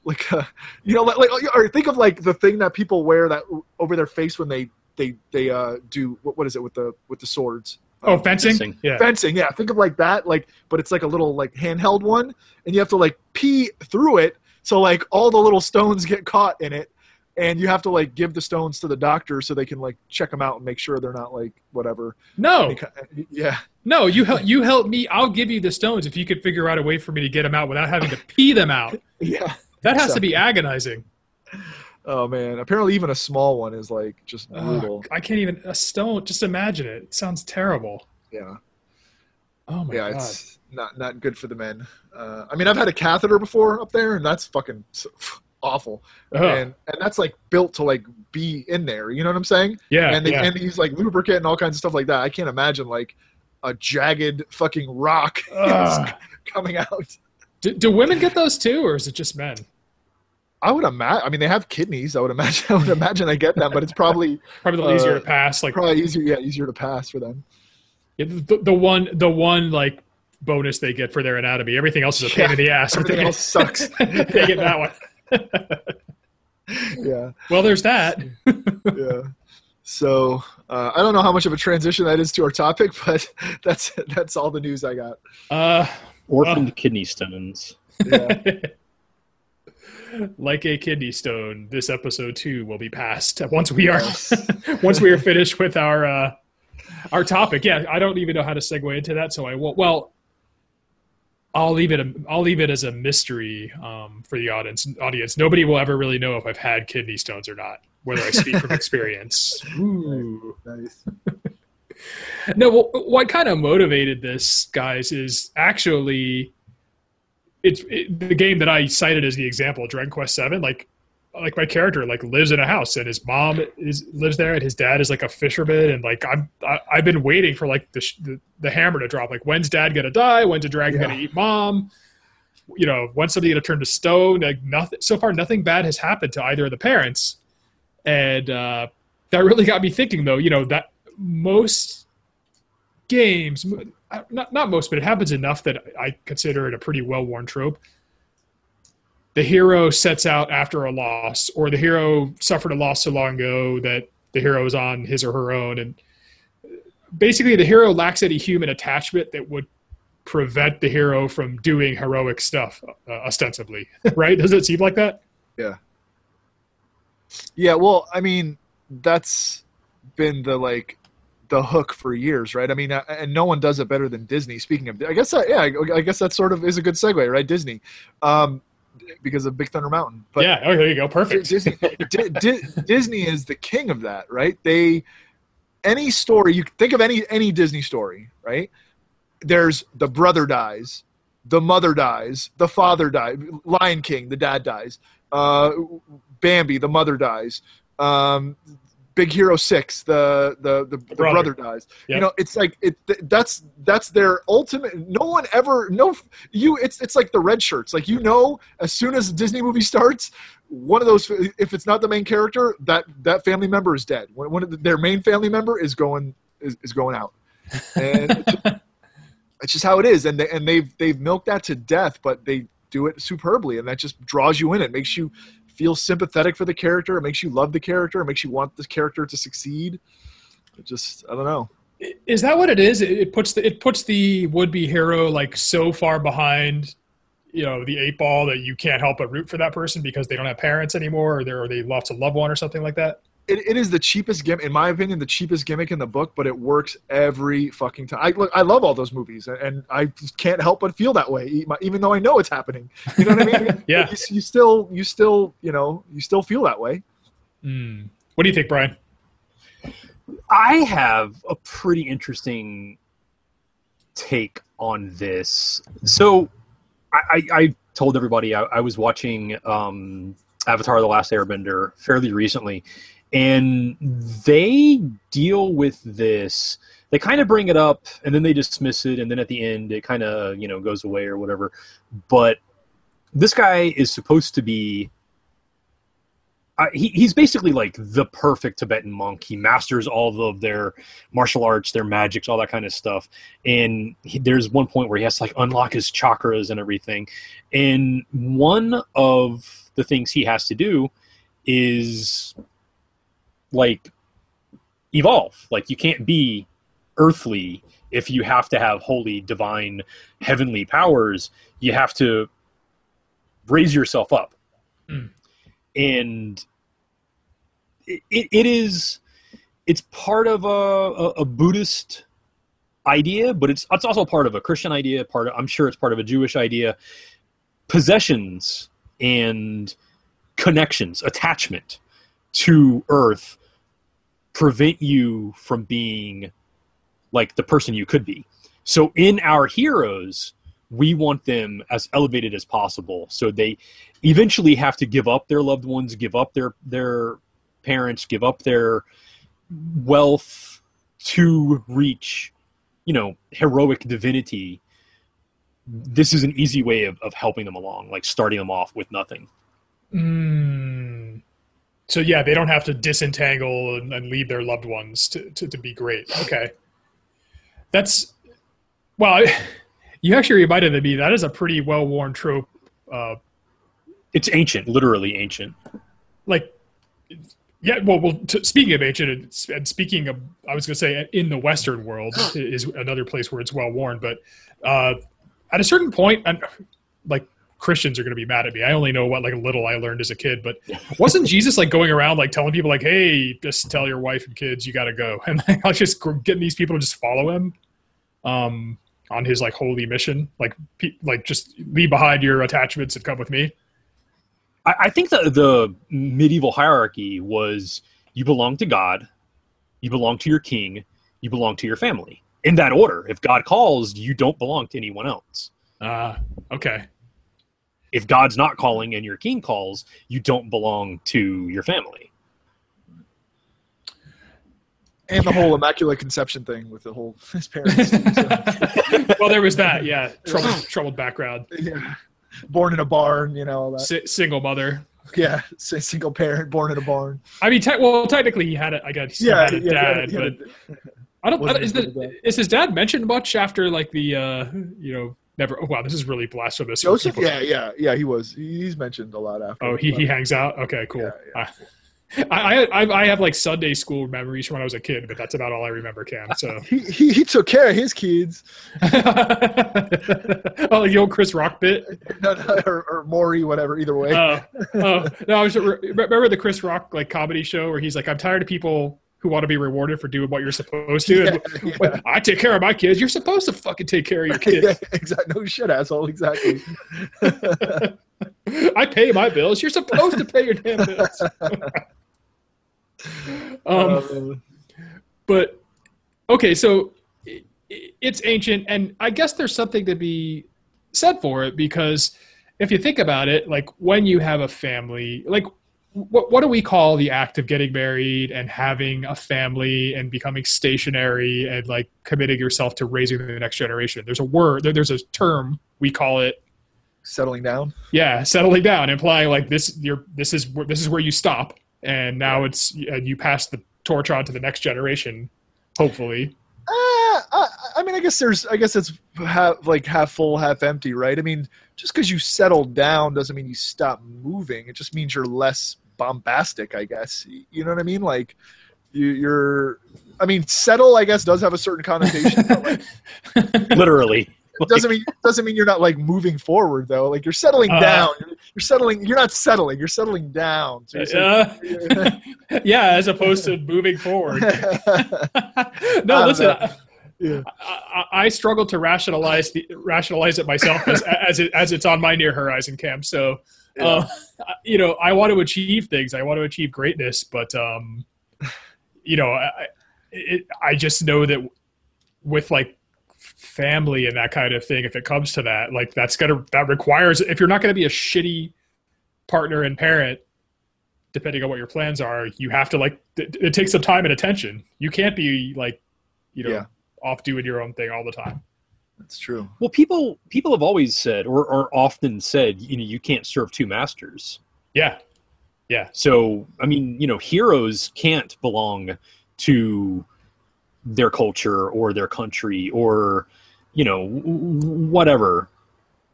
like a you know like, like or think of like the thing that people wear that over their face when they they they uh do what, what is it with the with the swords Oh, Um, fencing? fencing. Yeah. fencing yeah think of like that like but it's like a little like handheld one and you have to like pee through it so like all the little stones get caught in it and you have to like give the stones to the doctor so they can like check them out and make sure they're not like whatever No, Any yeah no, you help you help me. I'll give you the stones if you could figure out a way for me to get them out without having to pee them out. yeah That has So- to be agonizing. oh man apparently even a small one is like just brutal Ugh, I can't even a stone. Just imagine it. It sounds terrible. yeah Oh my god. yeah god. it's not not good for the men uh, i mean i've had a catheter before up there and that's fucking awful Ugh. and and that's like built to like be in there you know what i'm saying yeah. and they yeah. and they use like lubricant and all kinds of stuff like that. I can't imagine like a jagged fucking rock Ugh. coming out. Do, do women get those too, or is it just men? I would imagine. I mean, they have kidneys. I would imagine. I would imagine they get them, but it's probably Probably little easier Uh, to pass. Like probably easier. Yeah, easier to pass for them. the, the one, the one like bonus they get for their anatomy. Everything else is a pain Yeah. in the ass. Everything else sucks. they get that one. Yeah, well, there's that. yeah. So uh, I don't know how much of a transition that is to our topic, but that's that's all the news I got. Uh, Orphaned kidney stones. Yeah. like a kidney stone, this episode too will be passed once we are once we are finished with our uh, our topic. Yeah, I don't even know how to segue into that, so I will. Well, I'll leave it. I'll leave it as a mystery um, for the audience. Audience, nobody will ever really know if I've had kidney stones or not. Whether I speak from experience. Ooh. nice. No, well, what kind of motivated this, guys, is actually it's it, the game that I cited as the example, Dragon Quest Seven. Like, like my character like lives in a house, and his mom is lives there, and his dad is like a fisherman, and like I'm I, I've been waiting for like the, the the hammer to drop. Like, when's dad gonna die? When's the dragon Yeah. gonna eat mom? You know, when's somebody gonna turn to stone? Like nothing. So far, nothing bad has happened to either of the parents, and uh, that really got me thinking. Though, you know that most games not, not most but it happens enough that i consider it a pretty well-worn trope. The hero sets out after a loss or the hero suffered a loss so long ago that the hero is on his or her own and basically the hero lacks any human attachment that would prevent the hero from doing heroic stuff uh, ostensibly. Right? Does it seem like that? Yeah. Yeah, well, I mean, that's been the like the hook for years, right? I mean, uh, and no one does it better than Disney. Speaking of, I guess, that, yeah, I- I guess that sort of is a good segue, right? Disney, um, because of Big Thunder Mountain. But yeah oh there you go perfect Disney, Di- Di- Disney is the king of that, right? They any story you think of any any Disney story, right? There's the brother dies, the mother dies, the father dies, Lion King, the dad dies, uh, Bambi, the mother dies, um, Big Hero Six, the the the, the brother. brother. dies. Yep. You know, it's like it. That's that's their ultimate. No one ever no you. It's it's like the red shirts. Like you know, as soon as a Disney movie starts, one of those if it's not the main character that that family member is dead one, one of the, their main family member is going is, is going out and it's just, it's just how it is and they, and they've they've milked that to death but they do it superbly, and that just draws you in. It makes you feel sympathetic for the character. It makes you love the character. It makes you want the character to succeed. It just I don't know. Is that what it is? It puts the it puts the would be hero like so far behind, you know, the eight ball that you can't help but root for that person because they don't have parents anymore, or they or they lost a loved one or something like that. It, it is the cheapest gimmick, in my opinion, the cheapest gimmick in the book, but it works every fucking time. I look, I love all those movies, and, and I just can't help but feel that way, even though I know it's happening. You know what I mean? Yeah. You, you still, you still, you know, you still feel that way. Mm. What do you think, Brian? I have a pretty interesting take on this. So, I, I, I told everybody I, I was watching um, Avatar: The Last Airbender fairly recently, and they deal with this. They kind of bring it up, and then they dismiss it, and then at the end, it kind of you know goes away or whatever. But this guy is supposed to be uh, he, he's basically like the perfect Tibetan monk. He masters all of their martial arts, their magics, all that kind of stuff. And he, there's one point where he has to like unlock his chakras and everything. And one of the things he has to do is like evolve. Like you can't be earthly if you have to have holy, divine, heavenly powers. You have to raise yourself up. Mm and it, it is it's part of a, a, a, buddhist idea but it's it's also part of a christian idea part of, i'm sure it's part of a jewish idea possessions and connections attachment to earth prevent you from being like the person you could be. So in our heroes we want them as elevated as possible. So they eventually have to give up their loved ones give up their their parents give up their wealth to reach you know heroic divinity. This is an easy way of, of helping them along like starting them off with nothing. Mm. So yeah they don't have to disentangle and, and leave their loved ones to, to, to be great okay that's well you actually reminded me that is a pretty well worn trope. Uh, it's ancient, literally ancient. Like, yeah. Well, well. T- speaking of ancient, and speaking of, I was going to say, in the Western world is another place where it's well worn. But uh, at a certain point, and like Christians are going to be mad at me. I only know what like a little I learned as a kid, but wasn't Jesus like going around like telling people like, "Hey, just tell your wife and kids you got to go," and like, I was just getting these people to just follow him. Um, on his like holy mission like pe- like just leave behind your attachments and come with me I, I think the the medieval hierarchy was you belong to god you belong to your king you belong to your family in that order if god calls you don't belong to anyone else ah uh, okay if god's not calling and your king calls you don't belong to your family and the whole immaculate conception thing with the whole his parents. So. well, there was that, yeah, troubled, troubled background. Yeah, born in a barn, you know, all that. S- single mother. Yeah, single parent, born in a barn. I mean, te- well, technically, he had it. I guess yeah, had a yeah, dad, yeah, but yeah. I don't. Is, the, is his dad mentioned much after like the uh, you know never? Oh wow, this is really blasphemous. Joseph, yeah, yeah, yeah. He was. He's mentioned a lot after. Oh, he he hangs out. Okay, cool. Yeah, yeah. Ah. I, I I have like Sunday school memories from when I was a kid, but that's about all I remember, Cam. So he he, he took care of his kids. oh, the old Chris Rock bit, no, no, or, or Maury, whatever. Either way. Oh, oh no! I was remember the Chris Rock like comedy show where he's like, "I'm tired of people who want to be rewarded for doing what you're supposed to." Yeah, yeah. I take care of my kids. You're supposed to fucking take care of your kids. yeah, exactly. No shit, asshole. Exactly. I pay my bills. You're supposed to pay your damn bills. um, but okay, so it's ancient, and I guess there's something to be said for it because if you think about it, like when you have a family, like what what do we call the act of getting married and having a family and becoming stationary and like committing yourself to raising the next generation? There's a word, there, there's a term we call it settling down. Yeah, settling down, implying like this, you're this is where this is where you stop, and now it's and you pass the torch on to the next generation, hopefully. Uh, I, I mean, I guess there's, I guess it's half, like half full, half empty, right? I mean, just because you settle down doesn't mean you stop moving. It just means you're less bombastic, I guess. You know what I mean? Like, you, you're, I mean, settle, I guess, does have a certain connotation. but, like, Literally. it doesn't mean doesn't mean you're not like moving forward though. Like you're settling Uh, down. You're, you're settling. You're not settling. You're settling down. So you're Uh, yeah, as opposed to moving forward. no, listen. but- yeah. I, I, I struggle to rationalize the rationalize it myself as as it as it's on my near horizon Cam. So, uh, you know, I want to achieve things. I want to achieve greatness, but um, you know, I I- it, I just know that with like family and that kind of thing, if it comes to that, like that's gonna that requires if you're not gonna be a shitty partner and parent. Depending on what your plans are, you have to like. It, it takes some time and attention. You can't be like, you know, Yeah. off doing your own thing all the time. That's true. Well, people people have always said, or, or often said, you know, you can't serve two masters. Yeah. Yeah. So, I mean, you know, heroes can't belong to their culture or their country or, you know, w- w- whatever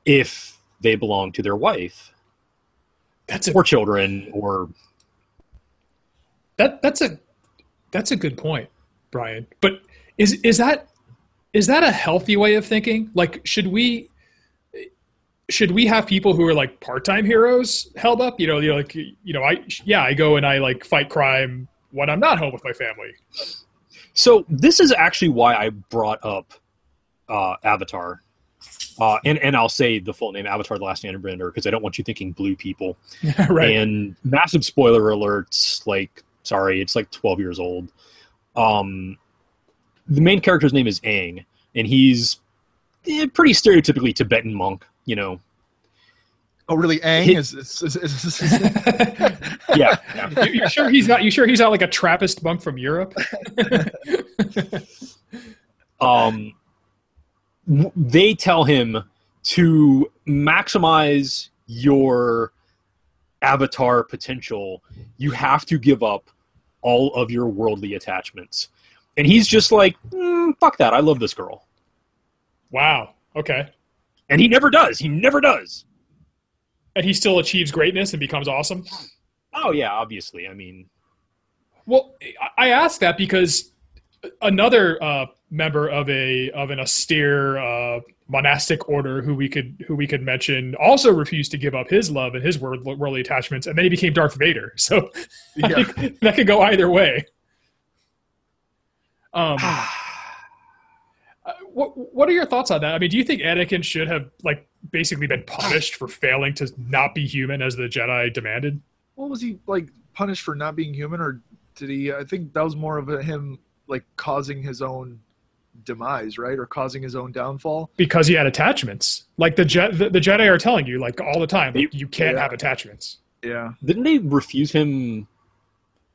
if they belong to their wife That's a or children or that that's a that's a good point, Brian. But is is that is that a healthy way of thinking? Like should we should we have people who are like part-time heroes held up? You know, you know, like you know, I yeah, I go and I like fight crime when I'm not home with my family. So this is actually why I brought up uh, Avatar, uh, and and I'll say the full name Avatar: The Last Airbender because I don't want you thinking blue people. right. And massive spoiler alerts. Like, sorry, it's like 12 years old. Um, the main character's name is Aang, and he's eh, pretty stereotypically Tibetan monk. You know, Oh, really? Aang Hit- is. is, is, is, is yeah, yeah. you, you sure he's not? You sure he's not like a Trappist monk from Europe? um, they tell him to maximize your avatar potential you have to give up all of your worldly attachments and he's just like mm, fuck that i love this girl wow. Okay. and he never does he never does And he still achieves greatness and becomes awesome. oh yeah obviously i mean Well, I- ask that because another uh, member of a of an austere uh, monastic order who we could who we could mention also refused to give up his love and his world, worldly attachments, and then he became Darth Vader. So Yeah. that could go either way. Um, uh, what what are your thoughts on that? I mean, do you think Anakin should have like basically been punished for failing to not be human as the Jedi demanded? what was he like punished for not being human, or did he? I think that was more of a, him like causing his own demise, right, or causing his own downfall. because he had attachments. Like the, Je- the the Jedi are telling you, like all the time, like, You- you can't Yeah. have attachments. Yeah. didn't they refuse him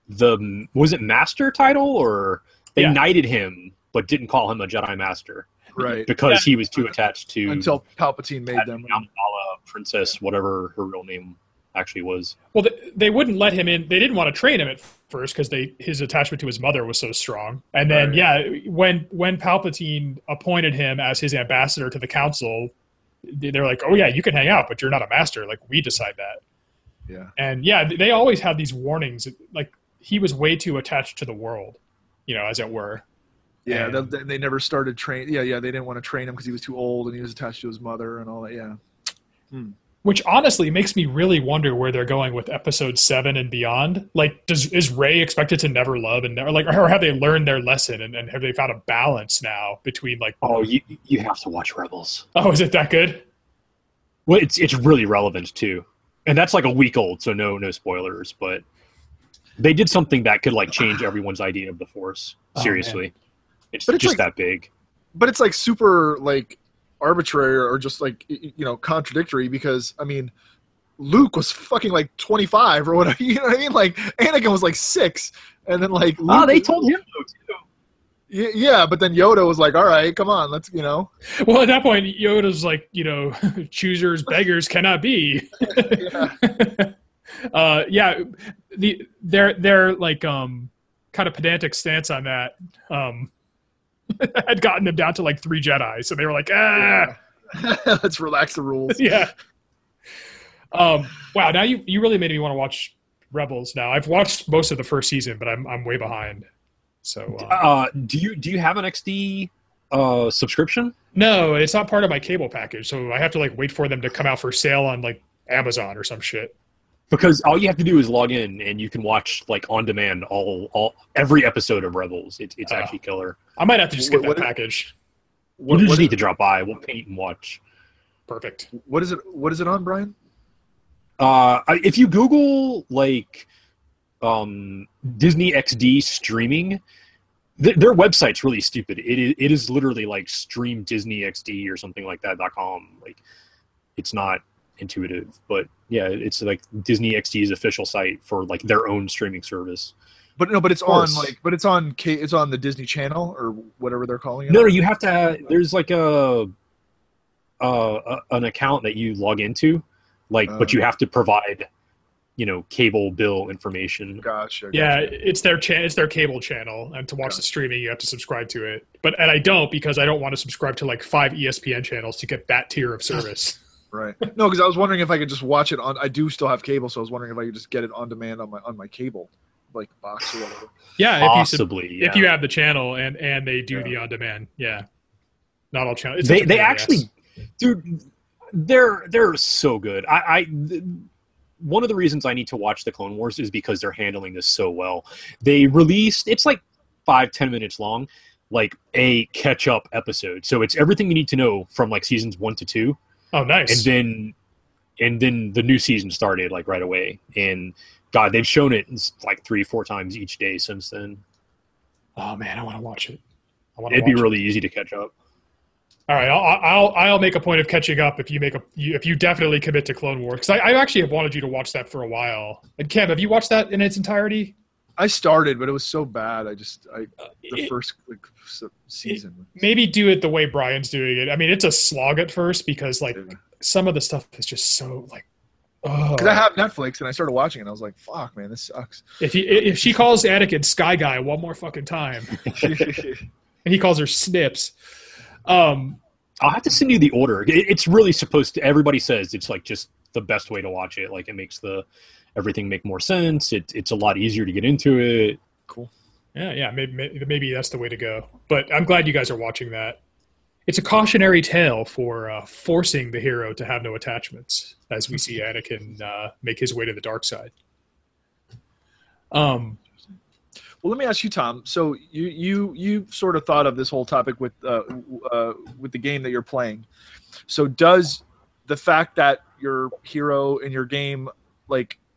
the was it master title or they Yeah. knighted him but didn't call him a jedi master Right. because he was too attached to Until Palpatine made them. Amidala princess, whatever her real name actually was. Well, they, they wouldn't let him in. They didn't want to train him at first because they his attachment to his mother was so strong. And then, Right. yeah, when when Palpatine appointed him as his ambassador to the council, they- they're like, "Oh yeah, you can hang out, but you're not a master. Like we decide that." Yeah. And yeah, they always have these warnings. Like he was way too attached to the world, you know, as it were. Yeah. And- They, they never started train. Yeah. Yeah. They didn't want to train him because he was too old and he was attached to his mother and all that. Yeah. Hmm. which honestly makes me really wonder where they're going with episode seven and beyond. Like, does is Rey expected to never love and never like, or have they learned their lesson and, and have they found a balance now between like, Oh, you you have to watch Rebels. oh, is it that good? Well, it's it's really relevant too, and that's like a week old, so no no spoilers. But they did something that could like change everyone's idea of the Force. Oh, Seriously, it's But it's just like- that big. but it's like super like arbitrary or just like y- y- you know contradictory because I mean Luke was fucking like 25 or whatever you know what I mean like Anakin was like 6 and then like Oh, they told him though too. Yeah but then Yoda was like all right come on let's you know Well, at that point, Yoda's like, you know, choosers, beggars cannot be. yeah, uh, yeah, the their their like um kind of pedantic stance on that um had gotten them down to like three Jedi. So they were like, ah, Yeah. Let's relax the rules. yeah. Um, wow. Now you you really made me want to watch Rebels. Now I've watched most of the first season, but I'm I'm way behind. So uh, Uh, do you do you have an XD uh, subscription? no, it's not part of my cable package. So I have to like wait for them to come out for sale on like Amazon or some shit. Because all you have to do is log in, and you can watch like on demand all all every episode of Rebels. It's it's Oh. actually killer. I might have to just get What- that what- package. you just what, need to drop by. We'll paint and watch. Perfect. what is it? What is it on, Brian? Uh, I- if you Google like um, Disney XD streaming, th- their website's really stupid. It is it is literally like stream Disney XD or something like that dot com. Like it's not intuitive, but yeah, it's like Disney XD's official site for like their own streaming service. But no, but it's on like, but it's on K, it's on the Disney Channel or whatever they're calling it. No, no, you have to. Have, there's like a, uh, a an account that you log into, like, but Oh. you have to provide, you know, cable bill information. Gotcha. Yeah, it's their cha- it's their cable channel, and to watch the streaming, you have to subscribe to it. But and I don't because I don't want to subscribe to like five ESPN channels to get that tier of service. Right. No, because I was wondering if I could just watch it on. I do still have cable, so I was wondering if I could just get it on demand on my on my cable, like box or whatever. yeah, if you sub- Possibly, yeah. if you have the channel and and they do Yeah. the on demand, yeah. Not all channels. they they actually, dude, they're they're so good. I, I th- one of the reasons I need to watch the Clone Wars is because they're handling this so well. They released it's like five ten minutes long, like a catch up episode. So it's everything you need to know from like seasons one to two. Oh, nice. and then and then the new season started like right away and god they've shown it like three four times each day since then oh man, I want to watch it. I want to. it'd be really easy to catch up All right, I'll, I'll I'll make a point of catching up if you make a if you definitely commit to Clone Wars because I, I actually have wanted you to watch that for a while. And Kev, have you watched that in its entirety? I started, but it was so bad. I just I the It- first like se- season. maybe do it the way Brian's doing it. I mean, it's a slog at first because like some of the stuff is just so like. Oh. Because I have Netflix and I started watching it. and I was like, "Fuck, man, this sucks." If he if she calls Anakin Sky Guy one more fucking time, and he calls her Snips, um, i'll have to send you the order It- it's really supposed to everybody says it's like just the best way to watch it like it makes the everything make more sense it, it's a lot easier to get into it cool. yeah, yeah, maybe maybe that's the way to go. But I'm glad you guys are watching that. It's a cautionary tale for uh, forcing the hero to have no attachments, as we see Anakin uh, make his way to the dark side. Um, Well, let me ask you, Tom. So you you you sort of thought of this whole topic with uh, uh, with the game that you're playing. So does the fact that your hero in your game like not,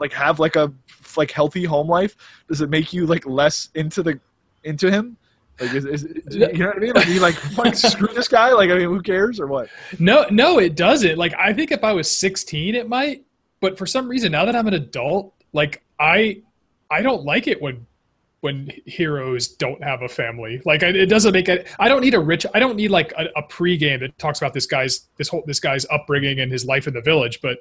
like have like a like healthy home life does it make you like less into the into him? Like is, is you know what I mean? Like you like fuck, screw this guy? Like I mean, who cares or what? no, no, it doesn't. Like I think if I was 16, it might. But for some reason, now that I'm an adult, like I, I don't like it when when heroes don't have a family. Like I- it doesn't make it. I don't need a rich. I don't need like a, a pregame that talks about this guy's this whole this guy's upbringing and his life in the village. But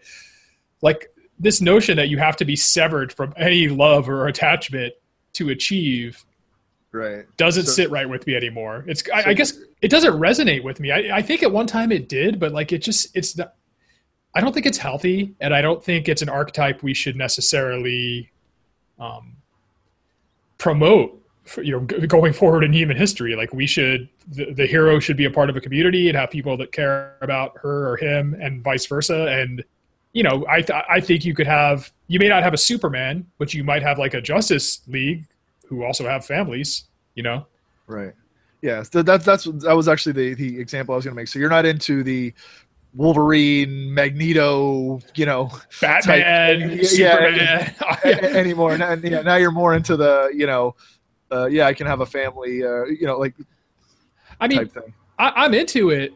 like this notion that you have to be severed from any love or attachment to achieve Right. doesn't So- sit right with me anymore. It's I, So- I guess it doesn't resonate with me. I, I think at one time it did, but like it just it's not. I don't think it's healthy, and I don't think it's an archetype we should necessarily um, promote. For, you know, g- going forward in human history, like we should, the, the hero should be a part of a community and have people that care about her or him, and vice versa. And you know, I th- I think you could have. You may not have a Superman, but you might have like a Justice League who also have families. You know, Right. Yeah. So that's that's that was actually the the example I was going to make. So you're not into the Wolverine, Magneto, you know, Batman, Yeah, Superman. Yeah. anymore. Now, yeah, now you're more into the you know, uh, yeah, I can have a family, uh, you know, like I mean, type thing. I, I'm into it.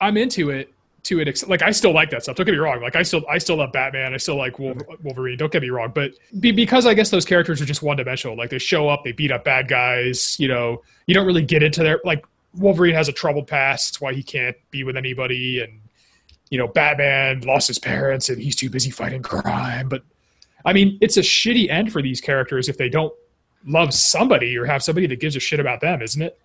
I'm into it. To it, ex- like I still like that stuff. Don't get me wrong. Like I still, I still love Batman. I still like mm-hmm. Wolverine. Don't get me wrong. But be, because I guess those characters are just one dimensional. Like they show up, they beat up bad guys. You know, you don't really get into their like. Wolverine has a troubled past. That's why he can't be with anybody. And you know, Batman lost his parents, and he's too busy fighting crime. But I mean, it's a shitty end for these characters if they don't love somebody or have somebody that gives a shit about them, isn't it?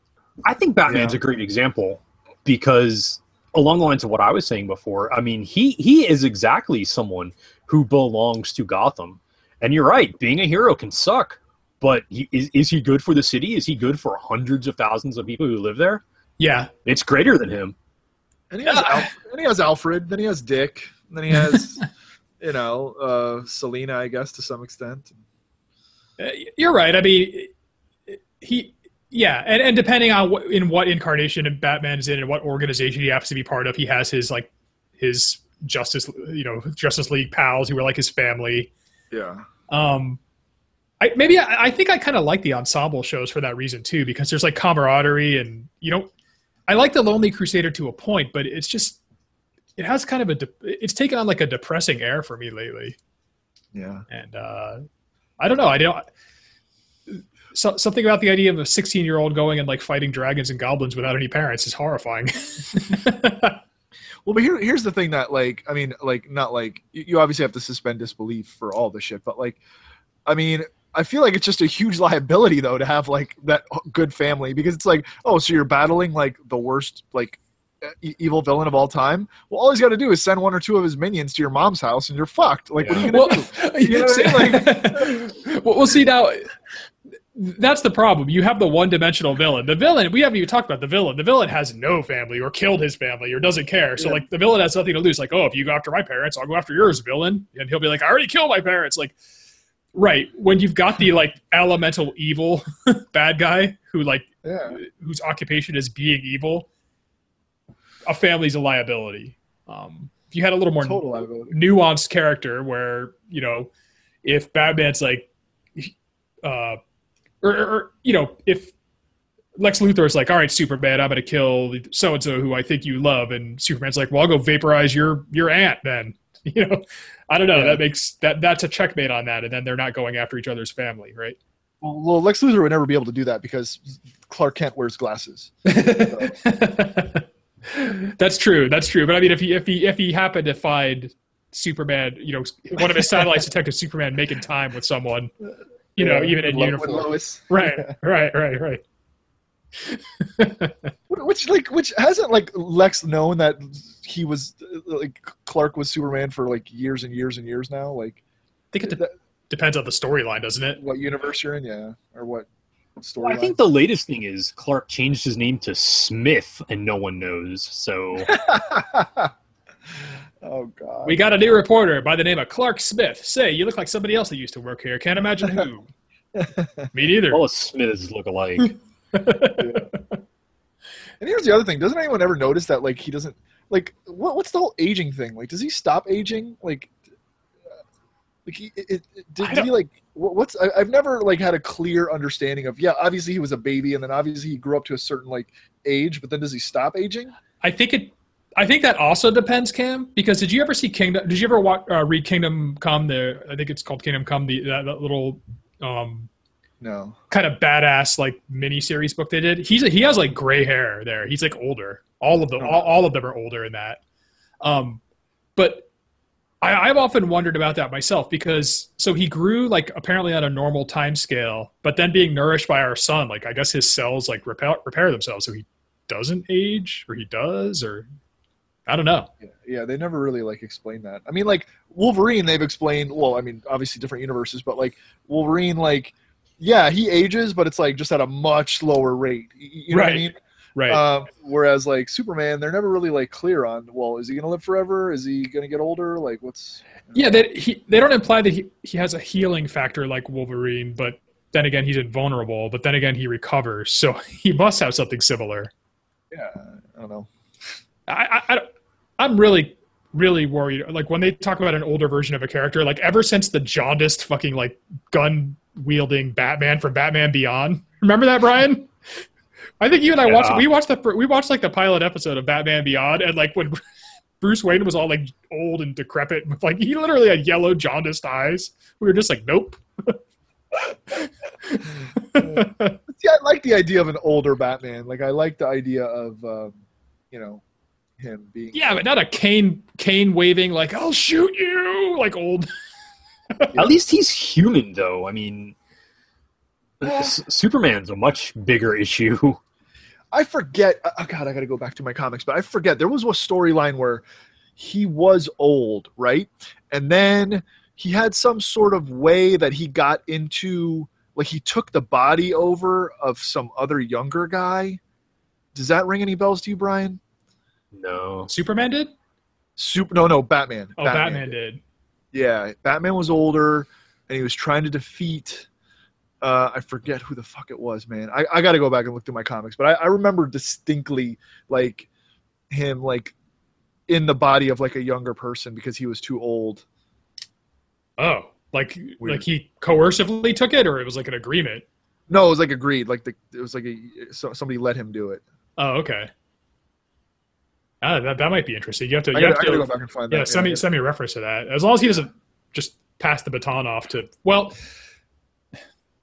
I think Batman's Yeah. a great example because along the lines of what I was saying before, I mean, he he is exactly someone who belongs to Gotham. And you're right, being a hero can suck, but he, is is he good for the city? Is he good for hundreds of thousands of people who live there? Yeah. It's greater than him. And he has Yeah. Alf- and he has Alfred. Then he has Dick. Then he has, you know, uh, Selina, I guess, to some extent. Uh, You're right. I mean, he, yeah, and, and depending on what, in what incarnation of Batman is in and what organization he happens to be part of, he has his like his Justice, you know, Justice League pals who are like his family. Yeah. Um, I maybe I, I think I kind of like the ensemble shows for that reason too, because there's like camaraderie and you know, I like the Lonely Crusader to a point, but it's just it has kind of a de- it's taken on like a depressing air for me lately. Yeah. and uh, I don't know. I don't. So, something about the idea of a 16 year old going and like fighting dragons and goblins without any parents is horrifying. Well, but here, here's the thing that, like, I mean, like, not like you obviously have to suspend disbelief for all the shit, but like, I mean, I feel like it's just a huge liability though to have like that uh, good family because it's like, oh, so you're battling like the worst like e- evil villain of all time. Well, all he's got to do is send one or two of his minions to your mom's house, and you're fucked. Like, what are you gonna well, do? You know what I well, well, see now. That's the problem. You have the one-dimensional villain. The villain, we haven't even talked about the villain. The villain has no family or killed his family or doesn't care. So, Yeah. like, the villain has nothing to lose. Like, oh, if you go after my parents, I'll go after yours, villain. And he'll be like, I already killed my parents. Like, right when you've got the like elemental evil bad guy who like Yeah. whose occupation is being evil, a family's a liability. Um, if you had a little more nuanced character where you know if batman's like uh or, or, you know if lex luthor is like all right superman i'm gonna kill so and so who i think you love and superman's like well i'll go vaporize your your aunt then you know i don't know Yeah. that makes that that's a checkmate on that and then they're not going after each other's family right Well, well, Lex Luthor would never be able to do that because Clark Kent wears glasses. that's true. That's true. But I mean, if he if he if he happened to find Superman, you know, one of his satellites detected Superman making time with someone, you know, Yeah, even in with Lo- with uniform. Lois. Right, right, right, right. Which like which hasn't like Lex known that he was like Clark was Superman for like years and years and years now. Like I think it de- depends on the storyline, doesn't it? what universe you're in, yeah, or what story. Well, I think the latest thing is Clark changed his name to Smith, and no one knows. So oh god. We got a new reporter by the name of Clark Smith. Say, you look like somebody else that used to work here. Can't imagine who. Me neither. all the Smiths look alike. And here's the other thing: doesn't anyone ever notice that like he doesn't like what, what's the whole aging thing? Like, does he stop aging? Like, uh, like he it, it, did, did he like what, what's? I, I've never like had a clear understanding of. Yeah, obviously he was a baby, and then obviously he grew up to a certain like age. But then does he stop aging? I think it. I think that also depends, Cam. Because did you ever see Kingdom? Did you ever watch, uh, read Kingdom Come? The I think it's called Kingdom Come. The that, that little um, No. kind of badass like mini series book they did. He's he has like gray hair there. He's like older. All of them, all, all of them are older in that. Um, but I, I've often wondered about that myself because so he grew like apparently on a normal time scale, but then being nourished by our sun, like I guess his cells like repair repair themselves, so he doesn't age or he does or I don't know. Yeah, yeah, they never really like explain that. I mean, like Wolverine, they've explained. Well, I mean, obviously different universes, but like Wolverine, like yeah, he ages, but it's like just at a much lower rate. You know what I Right. mean? Right. Um, whereas like Superman, they're never really like clear on. Well, is he gonna live forever? Is he gonna get older? Like, what's? Yeah, they he, they don't imply that he, he has a healing factor like Wolverine, but then again he's invulnerable. But then again he recovers, so he must have something similar. Yeah, I don't know. I, I, I I'm really really worried. Like when they talk about an older version of a character, like ever since the jaundiced fucking like gun wielding Batman from Batman Beyond. Remember that, Brian? I think you and I watched we watched the we watched like the pilot episode of Batman Beyond, and like when Bruce Wayne was all like old and decrepit, with like he literally had yellow jaundiced eyes. We were just like, nope. Yeah, I like the idea of an older Batman. Like, I like the idea of, um, you know, him being. yeah, but not a cane cane waving like I'll shoot you like old. At least he's human, though. I mean, S- Superman's a much bigger issue. I forget. Uh, oh God, I got to go back to my comics, but I forget. There was a storyline where he was old, right? And then he had some sort of way that he got into, like he took the body over of some other younger guy. Does that ring any bells to you, Brian? No. Superman did? Super. No, no, Batman. Oh, Batman, did. Yeah, Batman was older, and he was trying to defeat. Uh, I forget who the fuck it was, man. I, I got to go back and look through my comics, but I, I remember distinctly like him like in the body of like a younger person because he was too old. Oh, like Weird. like he coercively took it, or it was like an agreement? No, it was like agreed. Like the it was like a so, somebody let him do it. Oh, okay. Ah, that, that might be interesting. You have to, you gotta, have I gotta go back and find yeah, that. send me yeah. send me a reference to that. As long as he doesn't just pass the baton off to well,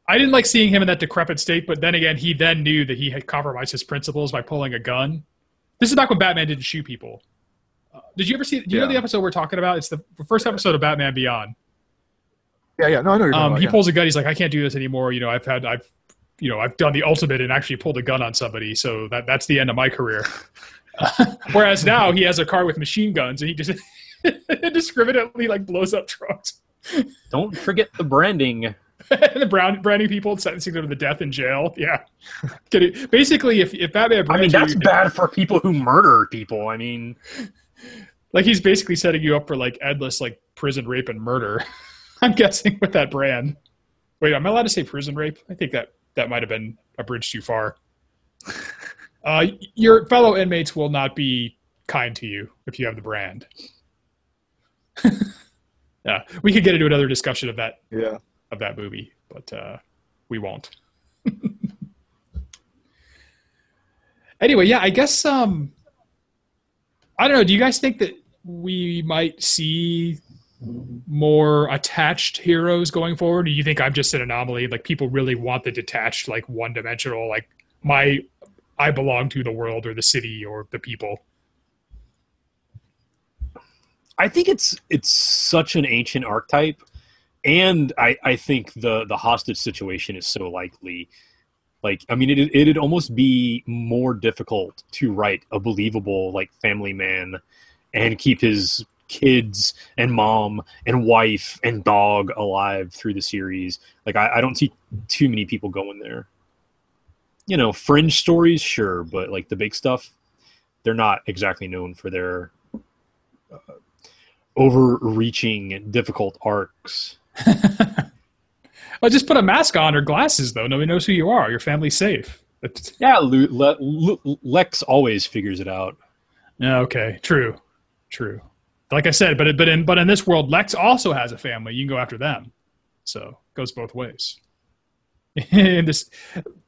I didn't like seeing him in that decrepit state, but then again, he then knew that he had compromised his principles by pulling a gun. This is back when Batman didn't shoot people. Uh, did you ever see? Do you know the episode we're talking about? It's the first episode of Batman Beyond. Yeah, yeah. No, I know you're Um, about, he yeah. pulls a gun. He's like, I can't do this anymore. You know, I've had, I've, you know, I've done the ultimate and actually pulled a gun on somebody. So that that's the end of my career. Whereas now he has a car with machine guns and he just indiscriminately like blows up trucks. Don't forget the branding. and the brown branding people sentencing them to death in jail. Yeah, Basically, if if Batman, I mean, that's you, bad for people who murder people. I mean, like he's basically setting you up for like endless like prison rape and murder. I'm guessing with that brand. Wait, am I allowed to say prison rape? I think that that might have been a bridge too far. Uh, your fellow inmates will not be kind to you if you have the brand. yeah, we could get into another discussion of that yeah. of that movie, but uh, we won't. anyway, yeah, I guess um, I don't know. Do you guys think that we might see more attached heroes going forward? Do you think I'm just an anomaly? Like people really want the detached, like one dimensional, like my I belong to the world or the city or the people. I think it's it's such an ancient archetype, and I I think the the hostage situation is so likely. Like, I mean, it it'd almost be more difficult to write a believable like family man, and keep his kids and mom and wife and dog alive through the series. Like, I, I don't see too many people going there. You know, fringe stories, sure, but like the big stuff, they're not exactly known for their uh, overreaching, difficult arcs. Well, just put a mask on or glasses, though. Nobody knows who you are. Your family's safe. Yeah, Le- Lu- Lex always figures it out. Yeah, okay, true, true. Like I said, but but in but in this world, Lex also has a family. You can go after them, so it goes both ways. In this,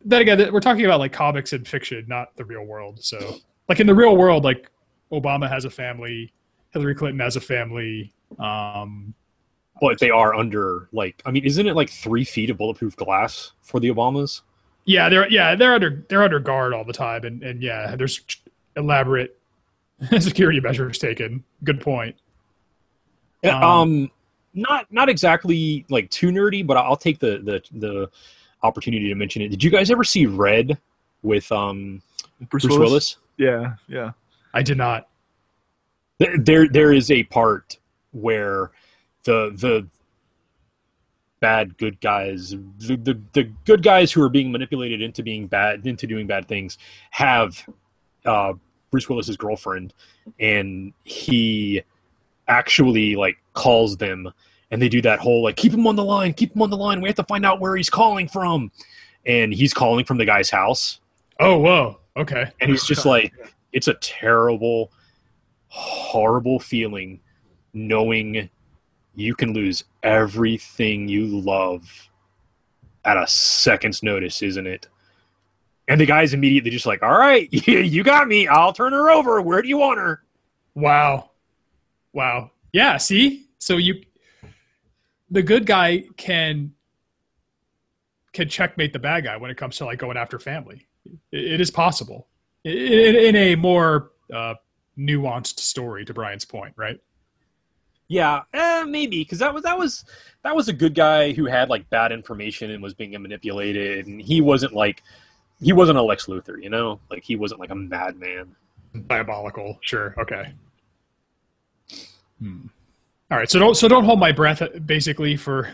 then again, we're talking about like comics and fiction, not the real world. So, like in the real world, like Obama has a family, Hillary Clinton has a family. Um, But they are under like, I mean, isn't it like three feet of bulletproof glass for the Obamas? yeah, they're yeah they're under they're under guard all the time, and and yeah, there's elaborate security measures taken. Good point. Um, Um, not not exactly like too nerdy, but I'll take the the the opportunity to mention it. Did you guys ever see Red with um Bruce, Bruce Willis? Willis? Yeah, yeah. I did not. There- there there is a part where the the bad good guys the, the the good guys who are being manipulated into being bad into doing bad things have uh Bruce Willis's girlfriend and he actually like calls them and they do that whole like keep him on the line keep him on the line we have to find out where he's calling from and he's calling from the guy's house Oh, whoa. Okay. and he's just like it's a terrible horrible feeling knowing you can lose everything you love at a second's notice isn't it and the guy's immediately just like all right you got me i'll turn her over where do you want her Wow. Wow. Yeah, see? So you the good guy can can checkmate the bad guy when it comes to like going after family. It, it is possible. In, in a more uh, nuanced story to Brian's point, right? Yeah, eh, maybe because that was that was that was a good guy who had like bad information and was being manipulated, and he wasn't like he wasn't a Lex Luthor, you know, like he wasn't like a madman. Diabolical. Sure. Okay. Hmm. All right. So don't so don't hold my breath. Basically, for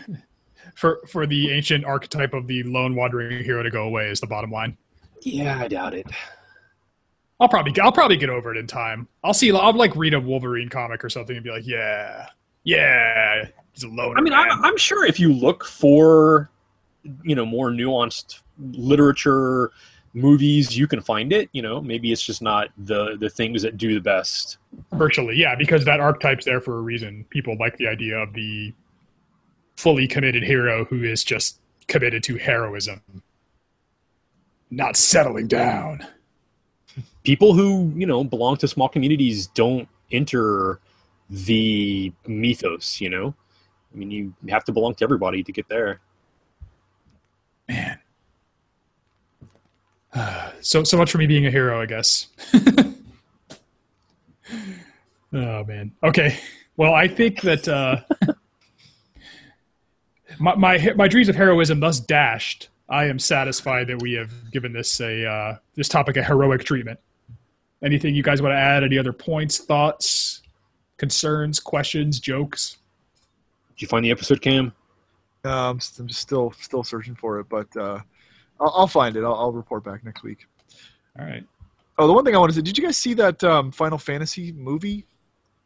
for for the ancient archetype of the lone wandering hero to go away is the bottom line. Yeah, I doubt it. I'll probably I'll probably get over it in time. I'll see. I'll like read a Wolverine comic or something and be like, yeah, yeah, he's a loner. I mean, I, man. I'm sure if you look for you know more nuanced literature, movies, you can find it. You know, maybe it's just not the the things that do the best. virtually, yeah, because that archetype's there for a reason. People like the idea of the fully committed hero who is just committed to heroism, not settling down. People who you know belong to small communities don't enter the mythos. You know, I mean, you have to belong to everybody to get there. Man. So so much for me being a hero, I guess. oh man. Okay. Well, I think that uh, my, my my dreams of heroism thus dashed. I am satisfied that we have given this a uh, this topic a heroic treatment. Anything you guys want to add? Any other points, thoughts, concerns, questions, jokes? Did you find the episode, Cam? Um, I'm just still still searching for it, but uh, I'll, I'll find it. I'll, I'll report back next week. All right. Oh, the one thing I want to say: Did you guys see that um, Final Fantasy movie,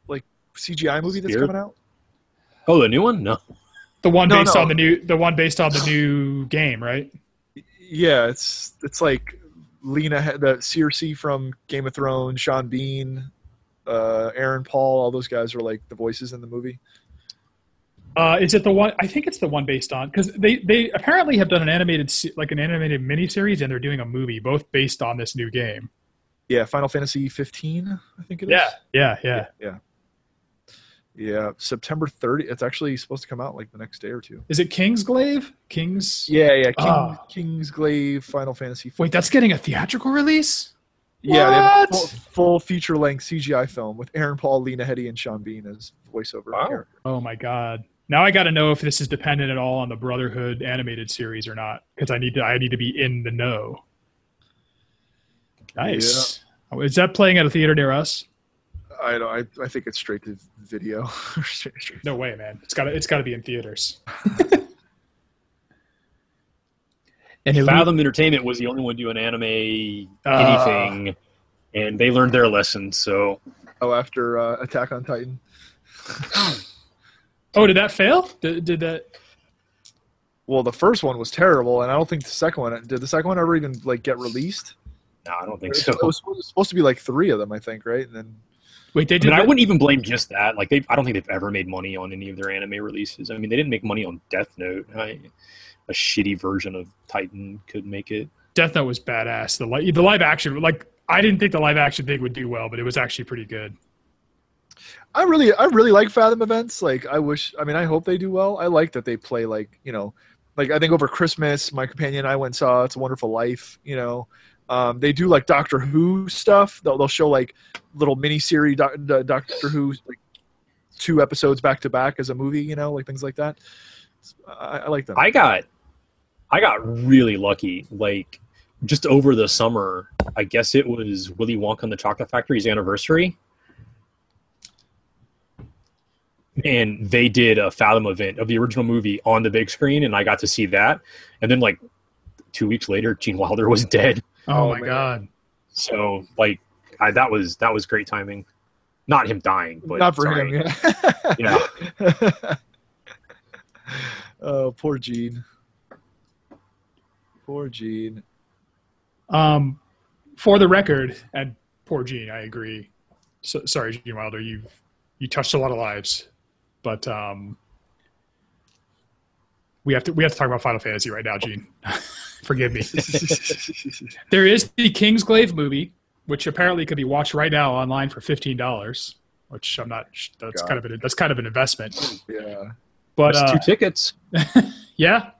like CGI movie that's Spirit? coming out? Oh, the new one? No. The one No, based no. on the new the one based on the new game, right? Yeah, it's it's like Lena, He- the Cersei from Game of Thrones, Sean Bean, uh, Aaron Paul, all those guys are like the voices in the movie. Uh, is it the one? I think it's the one based on because they they apparently have done an animated like an animated miniseries and they're doing a movie both based on this new game. Yeah, Final Fantasy 15, I think it is. Yeah, yeah, yeah. yeah, yeah. September 30. It's actually supposed to come out like the next day or two. Is it King's Kingsglaive? Kings? Yeah, yeah. King. Kingsglaive Final Fantasy. 15. Wait, that's getting a theatrical release. Yeah, they have a full, full feature length CGI film with Aaron Paul, Lena Headey, and Sean Bean as voiceover. Wow. character. Oh my god! Now I got to know if this is dependent at all on the Brotherhood animated series or not because I need to I need to be in the know. Nice. Oh, Is that playing at a theater near us? I don't. I, I think it's straight to video. Straight- straight- No way, man. It's got to it's got to be in theaters. and it Fathom Entertainment was the only one doing anime Ah. anything, and they learned their lesson. So Oh, after uh, Attack on Titan. Oh, did that fail? Did, did that? Well, the first one was terrible, and I don't think the second one did. The second one ever even like get released? no, I don't think It so. was supposed- supposed to be like three of them, I think, right? And then Wait, they I did. mean, I wouldn't even blame just that. Like, they, I don't think they've ever made money on any of their anime releases. I mean, they didn't make money on Death Note. I, a shitty version of Titan could make it. Death Note was badass. The li- the live action, like I didn't think the live action thing would do well, but it was actually pretty good. I really, I really like Fathom events. Like, I wish, I mean, I hope they do well. I like that they play like, you know, like I think over Christmas, my companion and I went saw It's a Wonderful Life. You know, um, they do like Doctor Who stuff. They'll, they'll show like little mini series Doctor Who, like two episodes back to back as a movie. You know, like things like that. I, I like them. I got, I got really lucky. Like, just over the summer, I guess it was Willy Wonka and the Chocolate Factory's anniversary. And they did a Fathom event of the original movie on the big screen, and I got to see that. And then, like, two weeks later, Gene Wilder was dead. Oh, Oh, my god! So like I, that was that was great timing. Not him dying, but Not for sorry. him. Yeah. Yeah. oh, poor Gene. Poor Gene. Um, for the record, and poor Gene, I agree. So, sorry, Gene Wilder, you you touched a lot of lives, but um, we have to we have to talk about Final Fantasy right now, Gene. Forgive me. There is the Kingsglaive movie, which apparently could be watched right now online for fifteen dollars. Which I'm not. That's God. kind of an that's kind of an investment. yeah. But That's uh, two tickets. yeah,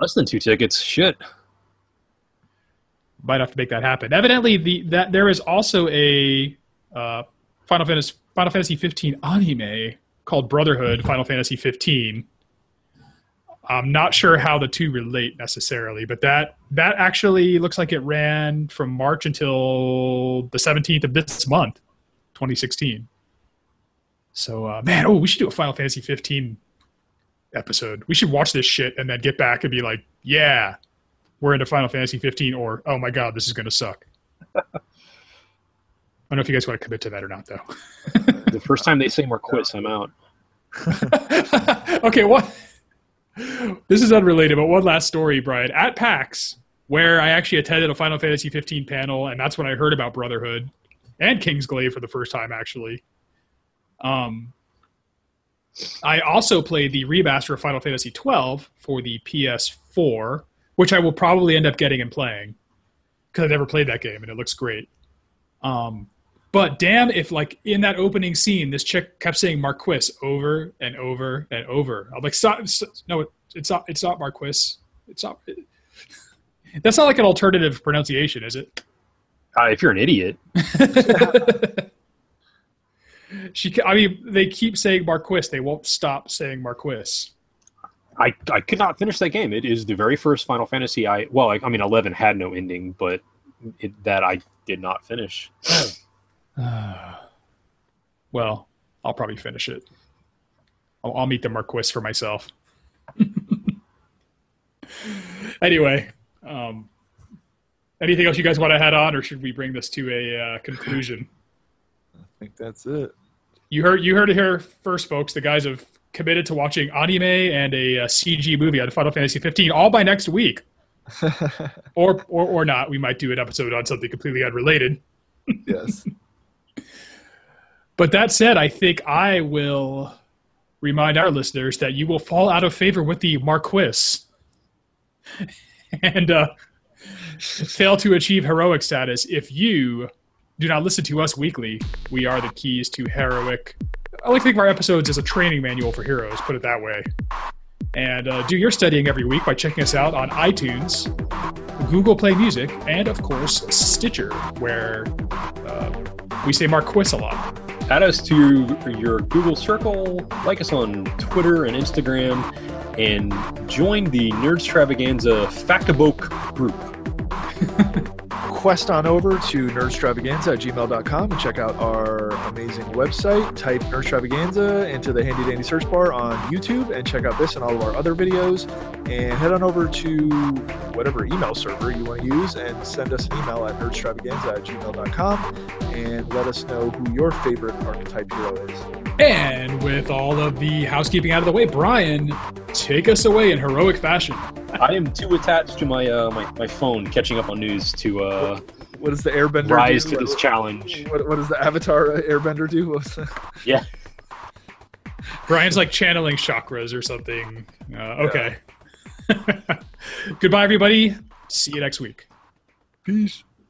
Less than two tickets. Shit. might have to make that happen. Evidently, the that there is also a uh, Final Fantasy Final Fantasy 15 anime called Brotherhood Final Fantasy 15. I'm not sure how the two relate necessarily, but that that actually looks like it ran from March until the 17th of this month, 2016. So, uh, man, oh, we should do a Final Fantasy 15 episode. We should watch this shit and then get back and be like, yeah, we're into Final Fantasy 15, or oh my god, this is to suck. I don't know if you guys want to commit to that or not, though. the first time they say Marquis, I'm out. okay, what? This is unrelated, but one last story, Brian. At PAX, where I actually attended a Final Fantasy 15 panel, and that's when I heard about Brotherhood and Kingsglaive for the first time, actually. Um, I also played the remaster of Final Fantasy 12 for the PS4, which I will probably end up getting and playing because I've never played that game and it looks great. Um, but damn, if like in that opening scene, this chick kept saying Marquis over and over and over. I'm like, stop! stop no, it's not. It's not Marquis. It's not. It, that's not like an alternative pronunciation, is it? Uh, if you're an idiot. she, I mean, they keep saying Marquis. They won't stop saying Marquis. I, I could not finish that game. It is the very first Final Fantasy I well, I, I mean, eleven had no ending, but it, that I did not finish. well, I'll probably finish it. I'll, I'll meet the Marquis for myself. anyway, um, anything else you guys want to head on, or should we bring this to a uh, conclusion? I think that's it. You heard you heard it here first, folks. The guys have committed to watching anime and a, a CG movie on Final Fantasy 15 all by next week. or, or or not. We might do an episode on something completely unrelated. yes. But that said, I think I will remind our listeners that you will fall out of favor with the Marquis and uh, fail to achieve heroic status if you do not listen to us weekly. We are the keys to heroic. I like to think of our episodes as a training manual for heroes, put it that way. And uh, do your studying every week by checking us out on iTunes, Google Play Music, and of course, Stitcher, where uh, we say Marquis a lot. Add us to your Google Circle, like us on Twitter and Instagram, and join the Nerdstravaganza Factabook group. Quest on over to nerdstravaganza at gmail.com and check out our amazing website. Type Nerdstravaganza into the handy dandy search bar on YouTube and check out this and all of our other videos. And head on over to whatever email server you want to use and send us an email at nerdstravaganza at gmail.com and let us know who your favorite archetype hero is. And with all of the housekeeping out of the way, Brian, take us away in heroic fashion. I am too attached to my uh, my, my phone catching up on news to uh, what does the airbender rise do? to What- this challenge. What, what does the avatar uh, airbender do? What was that? Yeah. Brian's like channeling chakras or something. Uh, okay. Goodbye, everybody. See you next week. Peace.